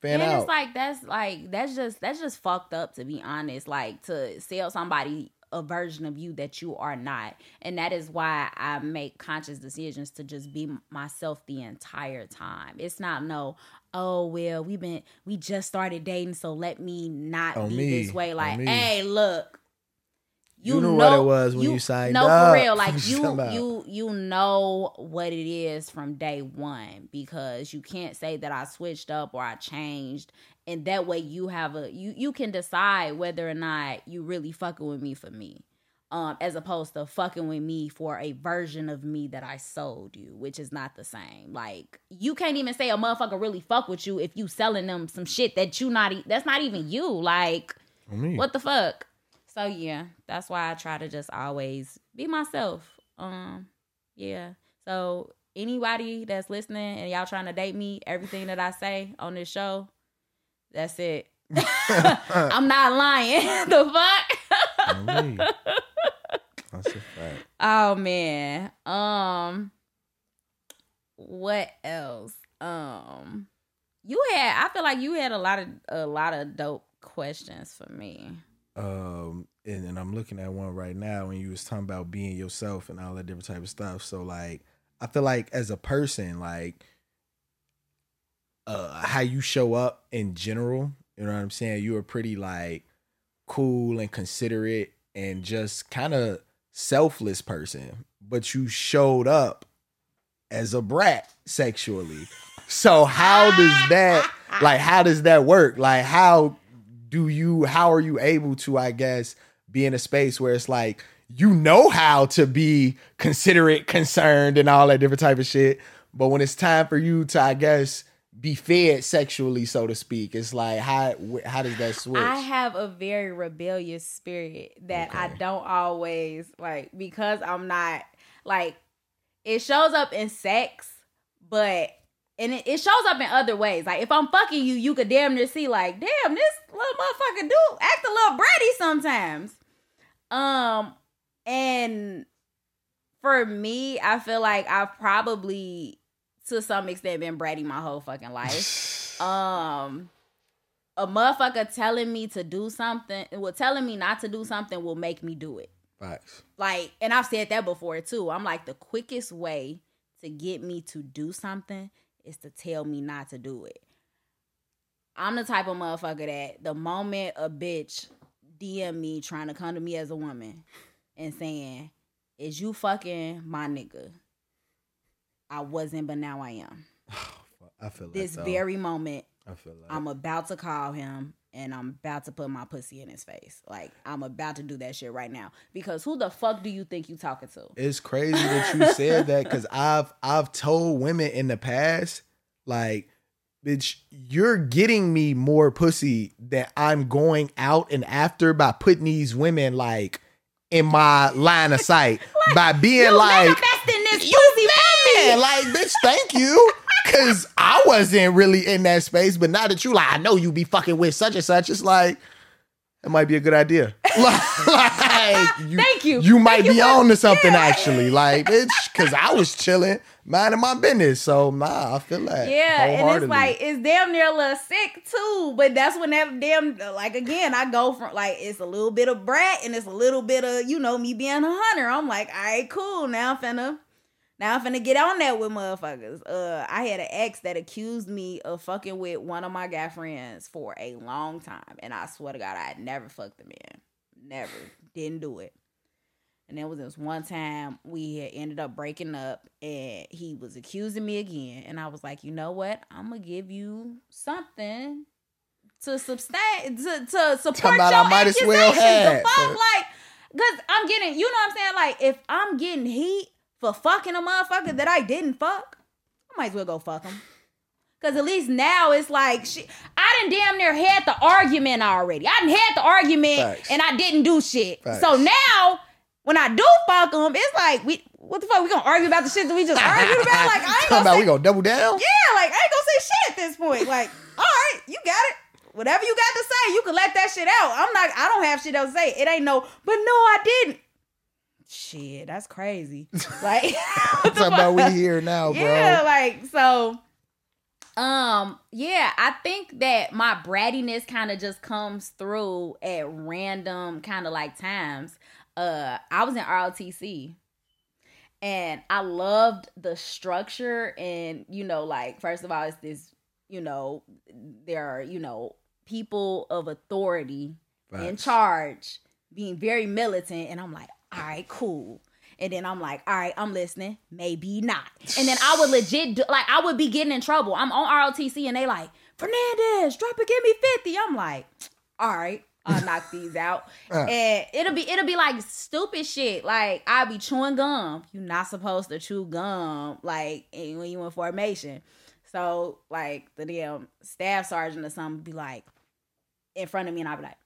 fan and out. it's like that's like that's just that's just fucked up to be honest. Like to sell somebody a version of you that you are not, and that is why I make conscious decisions to just be myself the entire time. It's not no, oh well, we've been we just started dating, so let me not be me. this way. Like, hey, look. You knew what it was when you signed no, up. No, for real. Like you you, you, you know what it is from day one because you can't say that I switched up or I changed, and that way you have a you you can decide whether or not you really fucking with me for me, um, as opposed to fucking with me for a version of me that I sold you, which is not the same. Like you can't even say a motherfucker really fuck with you if you selling them some shit that you not e- that's not even you. Like what the fuck? So yeah, that's why I try to just always be myself. Um, yeah. So anybody that's listening and y'all trying to date me, everything that I say on this show, that's it. I'm not lying. the fuck? That's a fact. oh man. Um what else? Um you had I feel like you had a lot of a lot of dope questions for me. um and, and i'm looking at one right now and you was talking about being yourself and all that different type of stuff so like i feel like as a person like uh how you show up in general you know what i'm saying you are pretty like cool and considerate and just kind of selfless person but you showed up as a brat sexually. So how does that like how does that work? Like how do you how are you able to i guess be in a space where it's like you know how to be considerate concerned and all that different type of shit but when it's time for you to i guess be fed sexually so to speak it's like how how does that switch I have a very rebellious spirit that I don't always like because I'm not like it shows up in sex, but and it, it shows up in other ways. Like if I'm fucking you, you could damn near see like, damn, this little motherfucker do act a little bratty sometimes. Um, and for me, I feel like I've probably to some extent been bratty my whole fucking life. um a motherfucker telling me to do something, well, telling me not to do something will make me do it. Facts. Like, and I've said that before too. I'm like, the quickest way to get me to do something is to tell me not to do it. I'm the type of motherfucker that the moment a bitch DM me trying to come to me as a woman and saying, Is you fucking my nigga? I wasn't, but now I am. I feel like This though. very moment, I feel like I'm about to call him and I'm about to put my pussy in his face. Like I'm about to do that shit right now. Because who the fuck do you think you talking to? it's crazy that you said that because I've I've told women in the past, like, bitch, you're getting me more pussy that I'm going out and after by putting these women like in my line of sight by being like, this you pussy for me. man, like, bitch, thank you. Cause I wasn't really in that space, but now that you like, I know you be fucking with such and such, it's like it might be a good idea. like, like, you, Thank you. You might Thank be for- on to something Yeah. actually, like, bitch, cause I was chilling, minding my business. So nah, I feel that. Yeah, and it's like it's damn near a little sick too. But that's when that damn like again, I go from like it's a little bit of brat and it's a little bit of you know me being a hunter. I'm like, all right, cool. Now I'm finna now I'm finna get on that with motherfuckers. Uh, I had an ex that accused me of fucking with one of my guy friends for a long time, and I swear to God, I had never fucked the man, never, didn't do it. And there was this one time we had ended up breaking up and he was accusing me again. And I was like, you know what? I'm gonna give you something to sustain to, to support about your I might as well accusations. The fuck? Like Cause I'm getting, you know what I'm saying? Like if I'm getting heat for fucking a motherfucker that I didn't fuck, I might as well go fuck him. Cause at least now it's like shit. I didn't damn near had the argument already. I didn't had the argument Facts. and I didn't do shit. Facts. So now when I do fuck them, it's like we what the fuck we gonna argue about the shit that we just argued about? Like I ain't Talking gonna about say, we gonna double down. yeah, like I ain't gonna say shit at this point. Like all right, you got it. Whatever you got to say, you can let that shit out. I'm not. I don't have shit else to say. It ain't no. But no, I didn't. Shit, that's crazy. Like Talking about we here now, bro. Yeah, like so. Um, yeah, I think that my brattiness kind of just comes through at random kind of like times. Uh, I was in ROTC and I loved the structure and you know, like first of all, it's this, you know, there are, you know, people of authority in charge being very militant and i'm like all right cool. And then i'm like all right i'm listening. Maybe not. And then i would legit do, like i would be getting in trouble. I'm on rotc and they like fernandez drop it give me 50 i'm like all right i'll knock these out. Uh. And it'll be it'll be like stupid shit. Like i'll be chewing gum. You're not supposed to chew gum like when you in formation. So like the damn staff sergeant or something be like in front of me and I'll be like,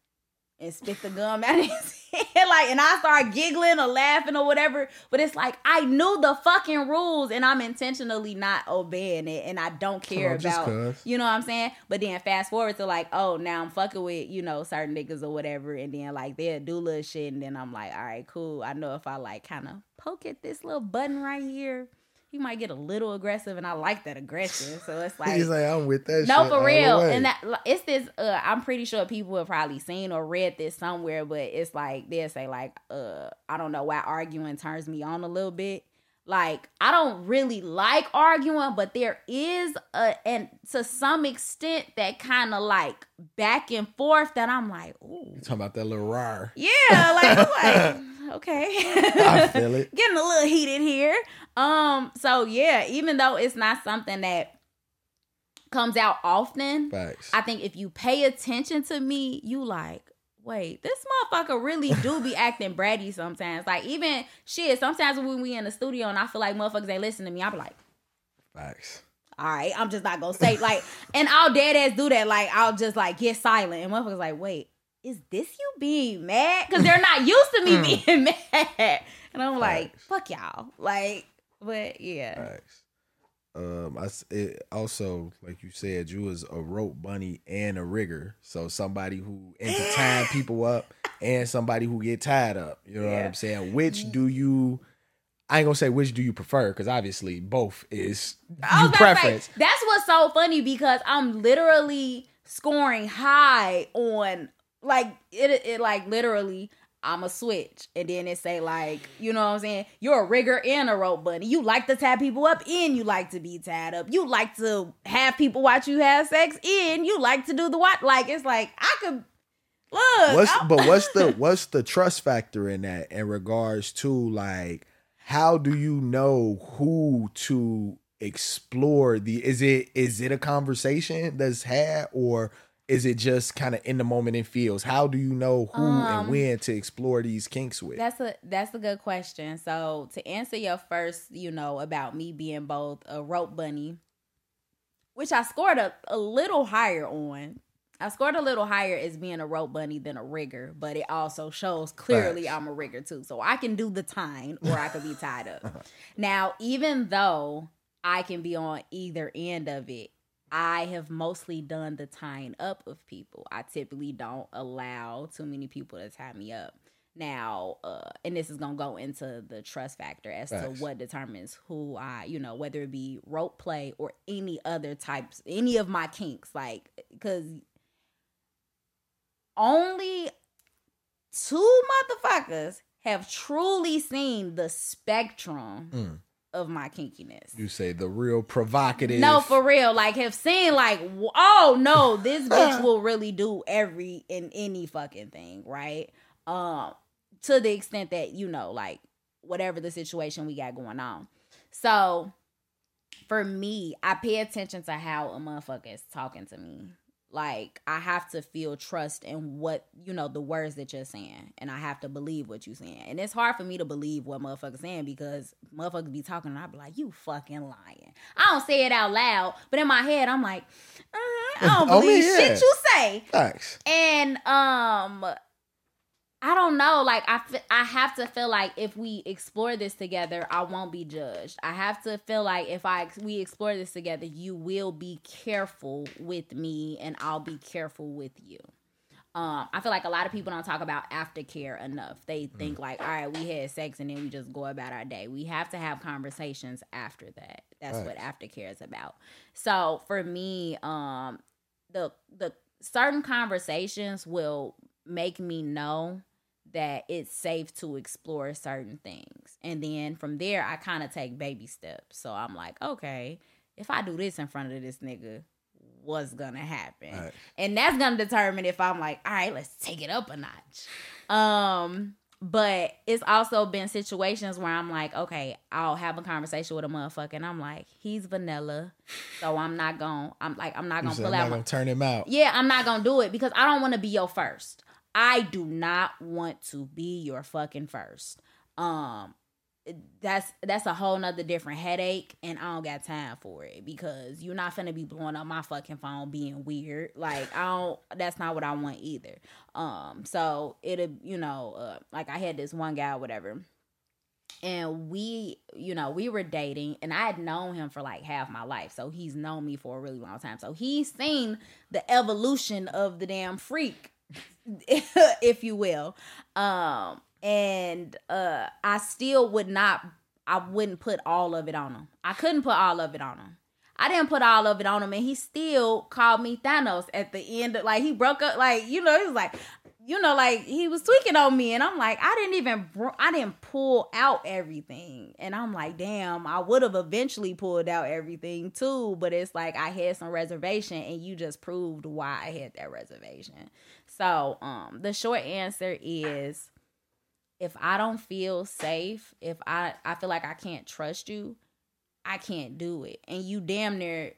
and spit the gum out his head. Like, and I start giggling or laughing or whatever. But it's like, I knew the fucking rules and I'm intentionally not obeying it. And I don't care Oh, about, you know what I'm saying? But then fast forward to like, oh, now I'm fucking with, you know, certain niggas or whatever. And then like they'll do little shit. And then I'm like, all right, cool. I know if I like kind of poke at this little button right here, he might get a little aggressive. And I like that aggression. So it's like, He's like, I'm with that. no, for real. And that it's this. Uh, I'm pretty sure people have probably seen or read this somewhere, but it's like they'll say like, uh, I don't know why arguing turns me on a little bit. Like I don't really like arguing, but there is a and to some extent that kind of like back and forth that I'm like, ooh, Talking about that little rar. yeah, like, like okay. I feel it. Getting a little heated here. Um, so yeah, even though it's not something that comes out often, Facts. I think if you pay attention to me, you like, wait, this motherfucker really do be acting bratty sometimes. Like even shit, sometimes when we in the studio and I feel like motherfuckers ain't listening to me, I be like, Facts. all right, I'm just not gonna say like, and I'll dead ass do that. Like I'll just like get silent, and motherfuckers like, wait, is this you being mad? Because they're not used to me being mad, and I'm like, fuck y'all, like, but yeah, Facts. Um, I it also like you said, you was a rope bunny and a rigger, so somebody who into tying people up and somebody who get tied up. You know what I'm saying? Which do you? I ain't gonna say which do you prefer because obviously both is I you was about to say, preference. that's what's so funny because I'm literally scoring high on like it. It like literally. I'm a switch, and then it say like, you know what I'm saying? You're a rigger and a rope bunny. You like to tie people up, and you like to be tied up. You like to have people watch you have sex, and you like to do the what? Like it's like I could look. What's but what's the what's the trust factor in that in regards to like how do you know who to explore the is it is it a conversation that's had or is it just kind of in the moment and feels how do you know who Um, and when to explore these kinks with That's a that's a good question. So to answer your first, you know, about me being both a rope bunny, which I scored a, a little higher on. I scored a little higher as being a rope bunny than a rigger, but it also shows clearly Facts. I'm a rigger too. So I can do the tying or I could be tied up. now, even though I can be on either end of it, I have mostly done the tying up of people. I typically don't allow too many people to tie me up. Now, uh, and this is gonna go into the trust factor as Facts. to what determines who I, you know, whether it be rope play or any other types, any of my kinks, like, because only two motherfuckers have truly seen the spectrum Mm. Of my kinkiness. you say the real provocative No, for real. Like have seen like, oh no, this bitch will really do every and any fucking thing, right? Um, to the extent that you know, like whatever the situation we got going on. So for me, I pay attention to how a motherfucker is talking to me. Like I have to feel trust in what you know the words that you're saying, and I have to believe what you're saying. And it's hard for me to believe what motherfuckers saying because motherfuckers be talking, and I be like, "You fucking lying." I don't say it out loud, but in my head, I'm like, uh, "I don't Oh, believe yeah. shit you say." Facts. And um I don't know, like I I have to feel like if we explore this together, I won't be judged. I have to feel like if I we explore this together, you will be careful with me and I'll be careful with you. Um, I feel like a lot of people don't talk about aftercare enough. They think like, all right, we had sex and then we just go about our day. We have to have conversations after that. That's what aftercare is about. So for me, um, the the certain conversations will make me know that it's safe to explore certain things. And then from there I kind of take baby steps. So I'm like, okay, if I do this in front of this nigga, what's gonna happen? Right. And that's gonna determine if I'm like, all right, let's take it up a notch. Um but it's also been situations where I'm like, okay, I'll have a conversation with a motherfucker, and I'm like, he's vanilla, so I'm not gonna, I'm like, I'm not gonna pull I'm out gonna turn him out. yeah, I'm not gonna do it because I don't want to be your first. I do not want to be your fucking first. Um, that's that's a whole nother different headache, and I don't got time for it because you're not finna be blowing up my fucking phone being weird. Like I don't. That's not what I want either. Um, so it'll you know, uh, like I had this one guy, whatever and we you know we were dating and i had known him for like half my life so he's known me for a really long time so he's seen the evolution of the damn freak if you will um and uh i still would not i wouldn't put all of it on him i couldn't put all of it on him I didn't put all of it on him, and he still called me Thanos at the end. Of, like he broke up, like you know, he was like, you know, like he was tweaking on me, and I'm like, I didn't even, I didn't pull out everything, and I'm like, damn, I would have eventually pulled out everything too, but it's like I had some reservation, and you just proved why I had that reservation. So, um, the short answer is, if I don't feel safe, if I I feel like I can't trust you, I can't do it, and you damn near.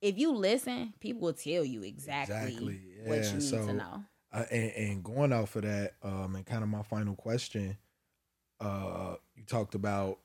If you listen, people will tell you exactly, Exactly, what you need so- to know. Uh, and, and going off of that, um, and kind of my final question, uh, you talked about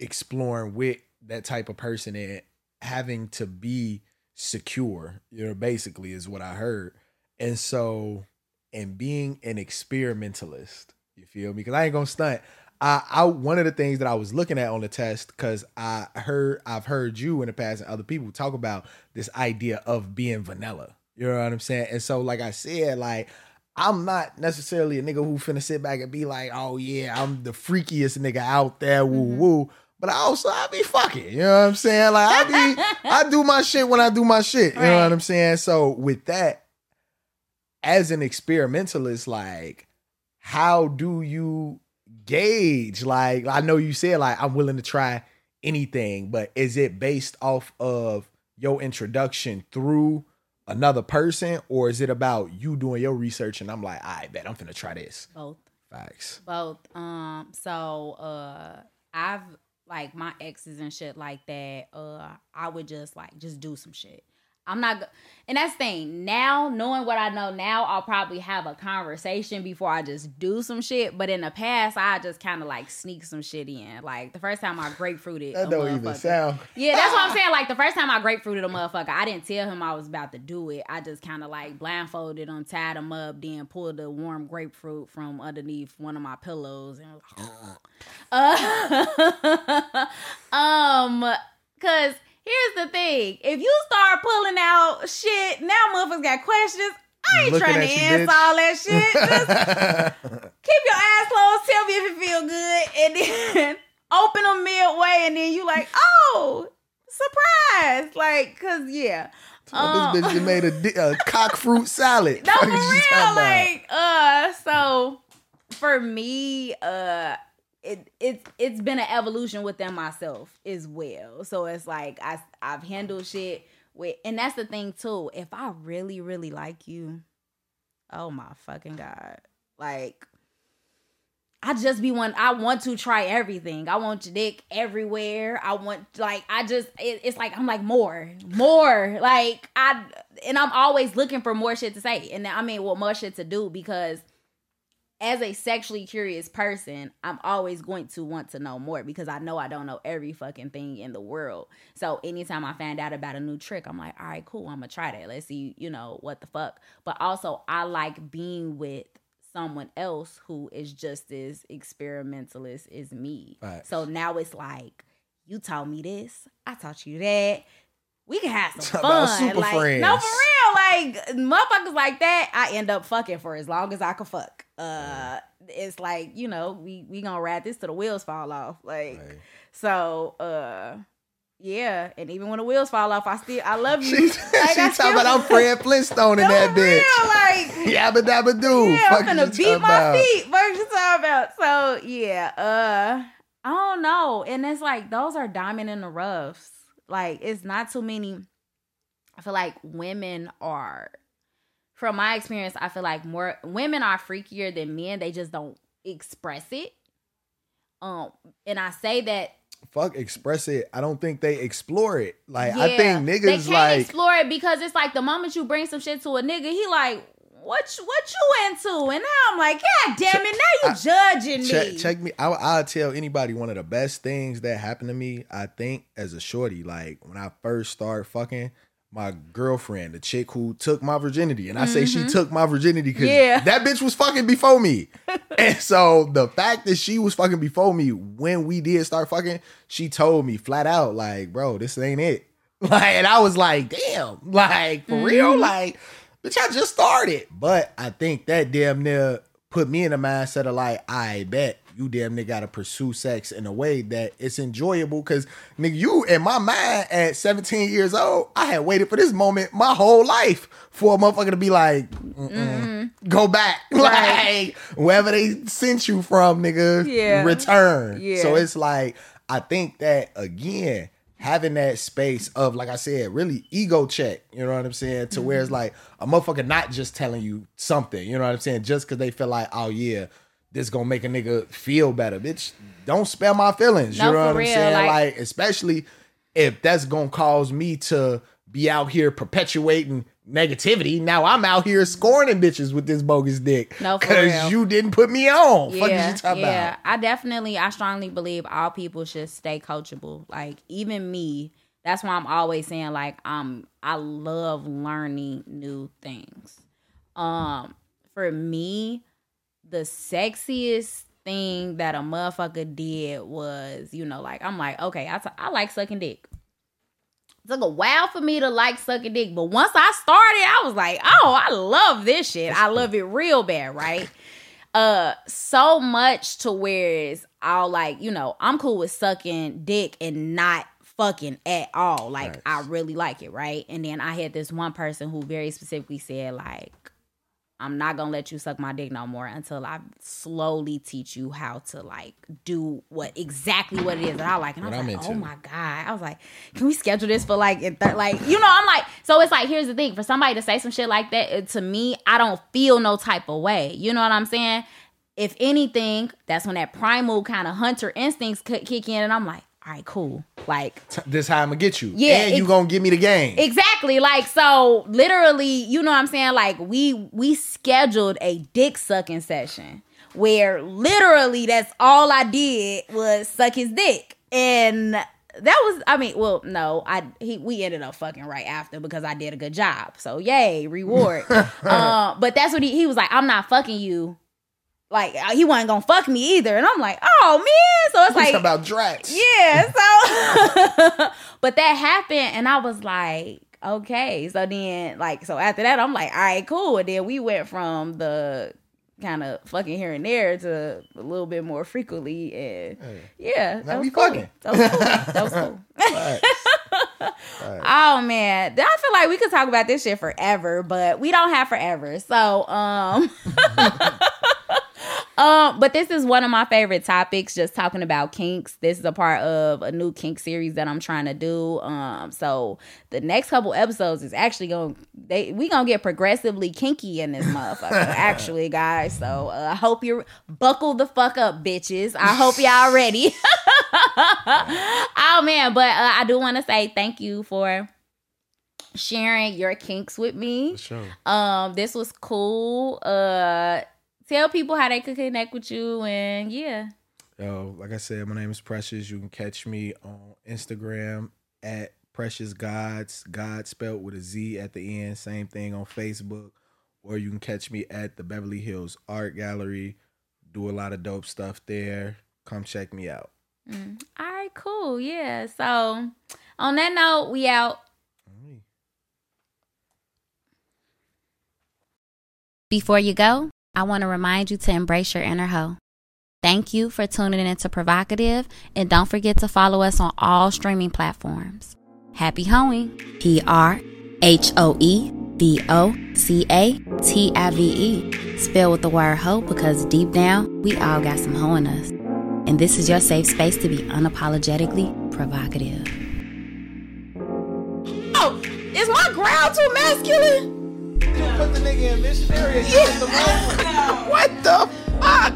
exploring with that type of person and having to be secure, you know, basically is what I heard. And so, and being an experimentalist, you feel me? Because I ain't gonna stunt. I, I one of the things that I was looking at on the test because I heard I've heard you in the past and other people talk about this idea of being vanilla. You know what I'm saying? And so, like I said, like I'm not necessarily a nigga who finna sit back and be like, oh yeah, I'm the freakiest nigga out there, woo mm-hmm. woo. But I also I be fucking, you know what I'm saying? Like I be I do my shit when I do my shit. You know what I'm saying? So with that, as an experimentalist, like, how do you gauge? Like, I know you said like I'm willing to try anything, but is it based off of your introduction through another person, or is it about you doing your research and I'm like, I bet I'm finna try this. Both. Facts. Both. Um, so uh I've like my exes and shit like that, uh, I would just like just do some shit. I'm not go- and that's the thing. Now, knowing what I know now, I'll probably have a conversation before I just do some shit. But in the past, I just kind of like sneak some shit in. Like the first time I grapefruited. That don't even sound. Yeah, that's what I'm saying. Like the first time I grapefruited a motherfucker, I didn't tell him I was about to do it. I just kind of like blindfolded him, tied him up, then pulled the warm grapefruit from underneath one of my pillows and was uh, um, cause here's the thing: if you start pulling out shit, now motherfuckers got questions. I ain't Looking trying to you, answer all that shit. Just keep your ass closed. Tell me if it feel good, and then open them midway, and then you like, oh, surprise! Like, cause yeah, Oh, this bitch just made a, a cock fruit salad. no, for real. Like, uh, so for me, uh, it it's it's been an evolution within myself as well. So it's like I I've handled shit with, and that's the thing too. If I really really like you, oh my fucking god, like. I just be one. I want to try everything. I want your dick everywhere. I want like I just it, it's like I'm like more, more. Like I and I'm always looking for more shit to say. And I mean, well, more shit to do because as a sexually curious person, I'm always going to want to know more because I know I don't know every fucking thing in the world. So anytime I find out about a new trick, I'm like, all right, cool, I'm gonna try that. Let's see, you know, what the fuck. But also, I like being with someone else who is just as experimentalist as me. Facts. So now it's like, you taught me this, I taught you that. We can have some Talk fun. super like, friends. No, for real. Like motherfuckers like that, I end up fucking for as long as I can fuck. Uh it's like, you know, we we gonna ride this till the wheels fall off. Like Right. so uh yeah, and even when the wheels fall off, I still I love you. She's Like, she talking still- about I'm Fred Flintstone in that bitch. real, like Yabba dabba doo. yeah, I'm gonna beat my about. feet. What you talking about? So yeah, uh, I don't know. And it's like those are diamond in the roughs. Like it's not too many. I feel like women are, from my experience, I feel like more women are freakier than men. They just don't express it. Um, and I say that Fuck express it. I don't think they explore it. Like I yeah, think they niggas can't like explore it because it's like the moment you bring some shit to a nigga, he like, what you- what you into? And now I'm like, God damn it, now you judging check me. check me. I I'll tell anybody one of the best things that happened to me. I think as a shorty, like when I first started fucking. My girlfriend, the chick who took my virginity, and I say she took my virginity because Mm-hmm. Yeah. that bitch was fucking before me. and so the fact that she was fucking before me when we did start fucking, she told me flat out, like, bro, this ain't it. Like, and I was like, damn, like for Mm-hmm. real, like, bitch, I just started. But I think that damn near put me in a mindset of like, I bet you damn near gotta pursue sex in a way that it's enjoyable. Cause nigga, you in my mind at 17 years old, I had waited for this moment my whole life for a motherfucker to be like, Mm-mm, go back. Like wherever they sent you from, nigga, Yeah. return. Yeah. So it's like, I think that again, having that space of, like I said, really ego check, you know what I'm saying? To where it's Mm-hmm. like a motherfucker not just telling you something, you know what I'm saying? Just because they feel like, oh yeah, this gonna make a nigga feel better. Bitch, don't spare my feelings. No, you know what I'm saying? like- Like, especially if that's gonna cause me to be out here perpetuating negativity. Now I'm out here scorning bitches with this bogus dick. No, for Cause real. you didn't put me on. Fuck yeah, you talking yeah. about? I definitely, I strongly believe all people should stay coachable. Like even me, that's why I'm always saying like um I love learning new things. Um, for me, the sexiest thing that a motherfucker did was, you know, like I'm like, okay, I t- I like sucking dick. It took a while for me to like sucking dick, but once I started, I was like, oh, I love this shit. I love it real bad, right? uh so much to where it's all like you know i'm cool with sucking dick and not fucking at all like i really like it right and then i had this one person who very specifically said like i'm not gonna let you suck my dick no more until i slowly teach you how to like do what exactly what it is that i like. And I was I'm like oh my god. I was like can we schedule this for like in thir- like you know i'm like so it's like here's the thing. For somebody to say some shit like that it- to me i don't feel no type of way. You know what i'm saying? If anything that's when that primal kind of hunter instincts could kick in and i'm like all right cool like This how I'm gonna get you. Yeah, And you gonna give me the game. Exactly. Like so literally, you know what I'm saying? Like we we scheduled a dick sucking session where literally that's all I did was suck his dick. And that was I mean, well, no, I he we ended up fucking right after because I did a good job. So yay, reward. uh, but that's what he he was like, I'm not fucking you. Like he wasn't gonna fuck me either. And I'm like, oh man. So it's We like talking about Drax. yeah, so but that happened and I was like, okay. So then like so after that I'm like, all right, cool. And then we went from the kind of fucking here and there to a little bit more frequently and yeah. Now that we was cool. fucking. That was cool. That was cool. Oh man, I feel like we could talk about this shit forever, but we don't have forever. So, um, Um, but this is one of my favorite topics, just talking about kinks. This is a part of a new kink series that I'm trying to do. Um, so the next couple episodes is actually going they we gonna get progressively kinky in this motherfucker, actually, guys. So uh, I hope you're buckle the fuck up, bitches. I hope y'all ready. oh man, but uh, I do want to say thank you for sharing your kinks with me. Sure. Um, this was cool. Uh tell people how they could connect with you and yeah. Yo, like I said, my name is Precious. You can catch me on Instagram at Precious Gods, God spelled with a Z at the end. Same thing on Facebook. Or you can catch me at the Beverly Hills Art Gallery. Do a lot of dope stuff there. Come check me out. Mm. All right, cool. Yeah. So on that note, we out. Before you go, I want to remind you to embrace your inner hoe. Thank you for tuning in to PrHOEvocative, and don't forget to follow us on all streaming platforms. Happy hoeing. P R H O E V O C A T I V E. Spell with the word hoe because deep down, we all got some hoe in us. And this is your safe space to be unapologetically provocative. Oh, is my growl too masculine? Put the nigga in missionary. Yeah. What the fuck?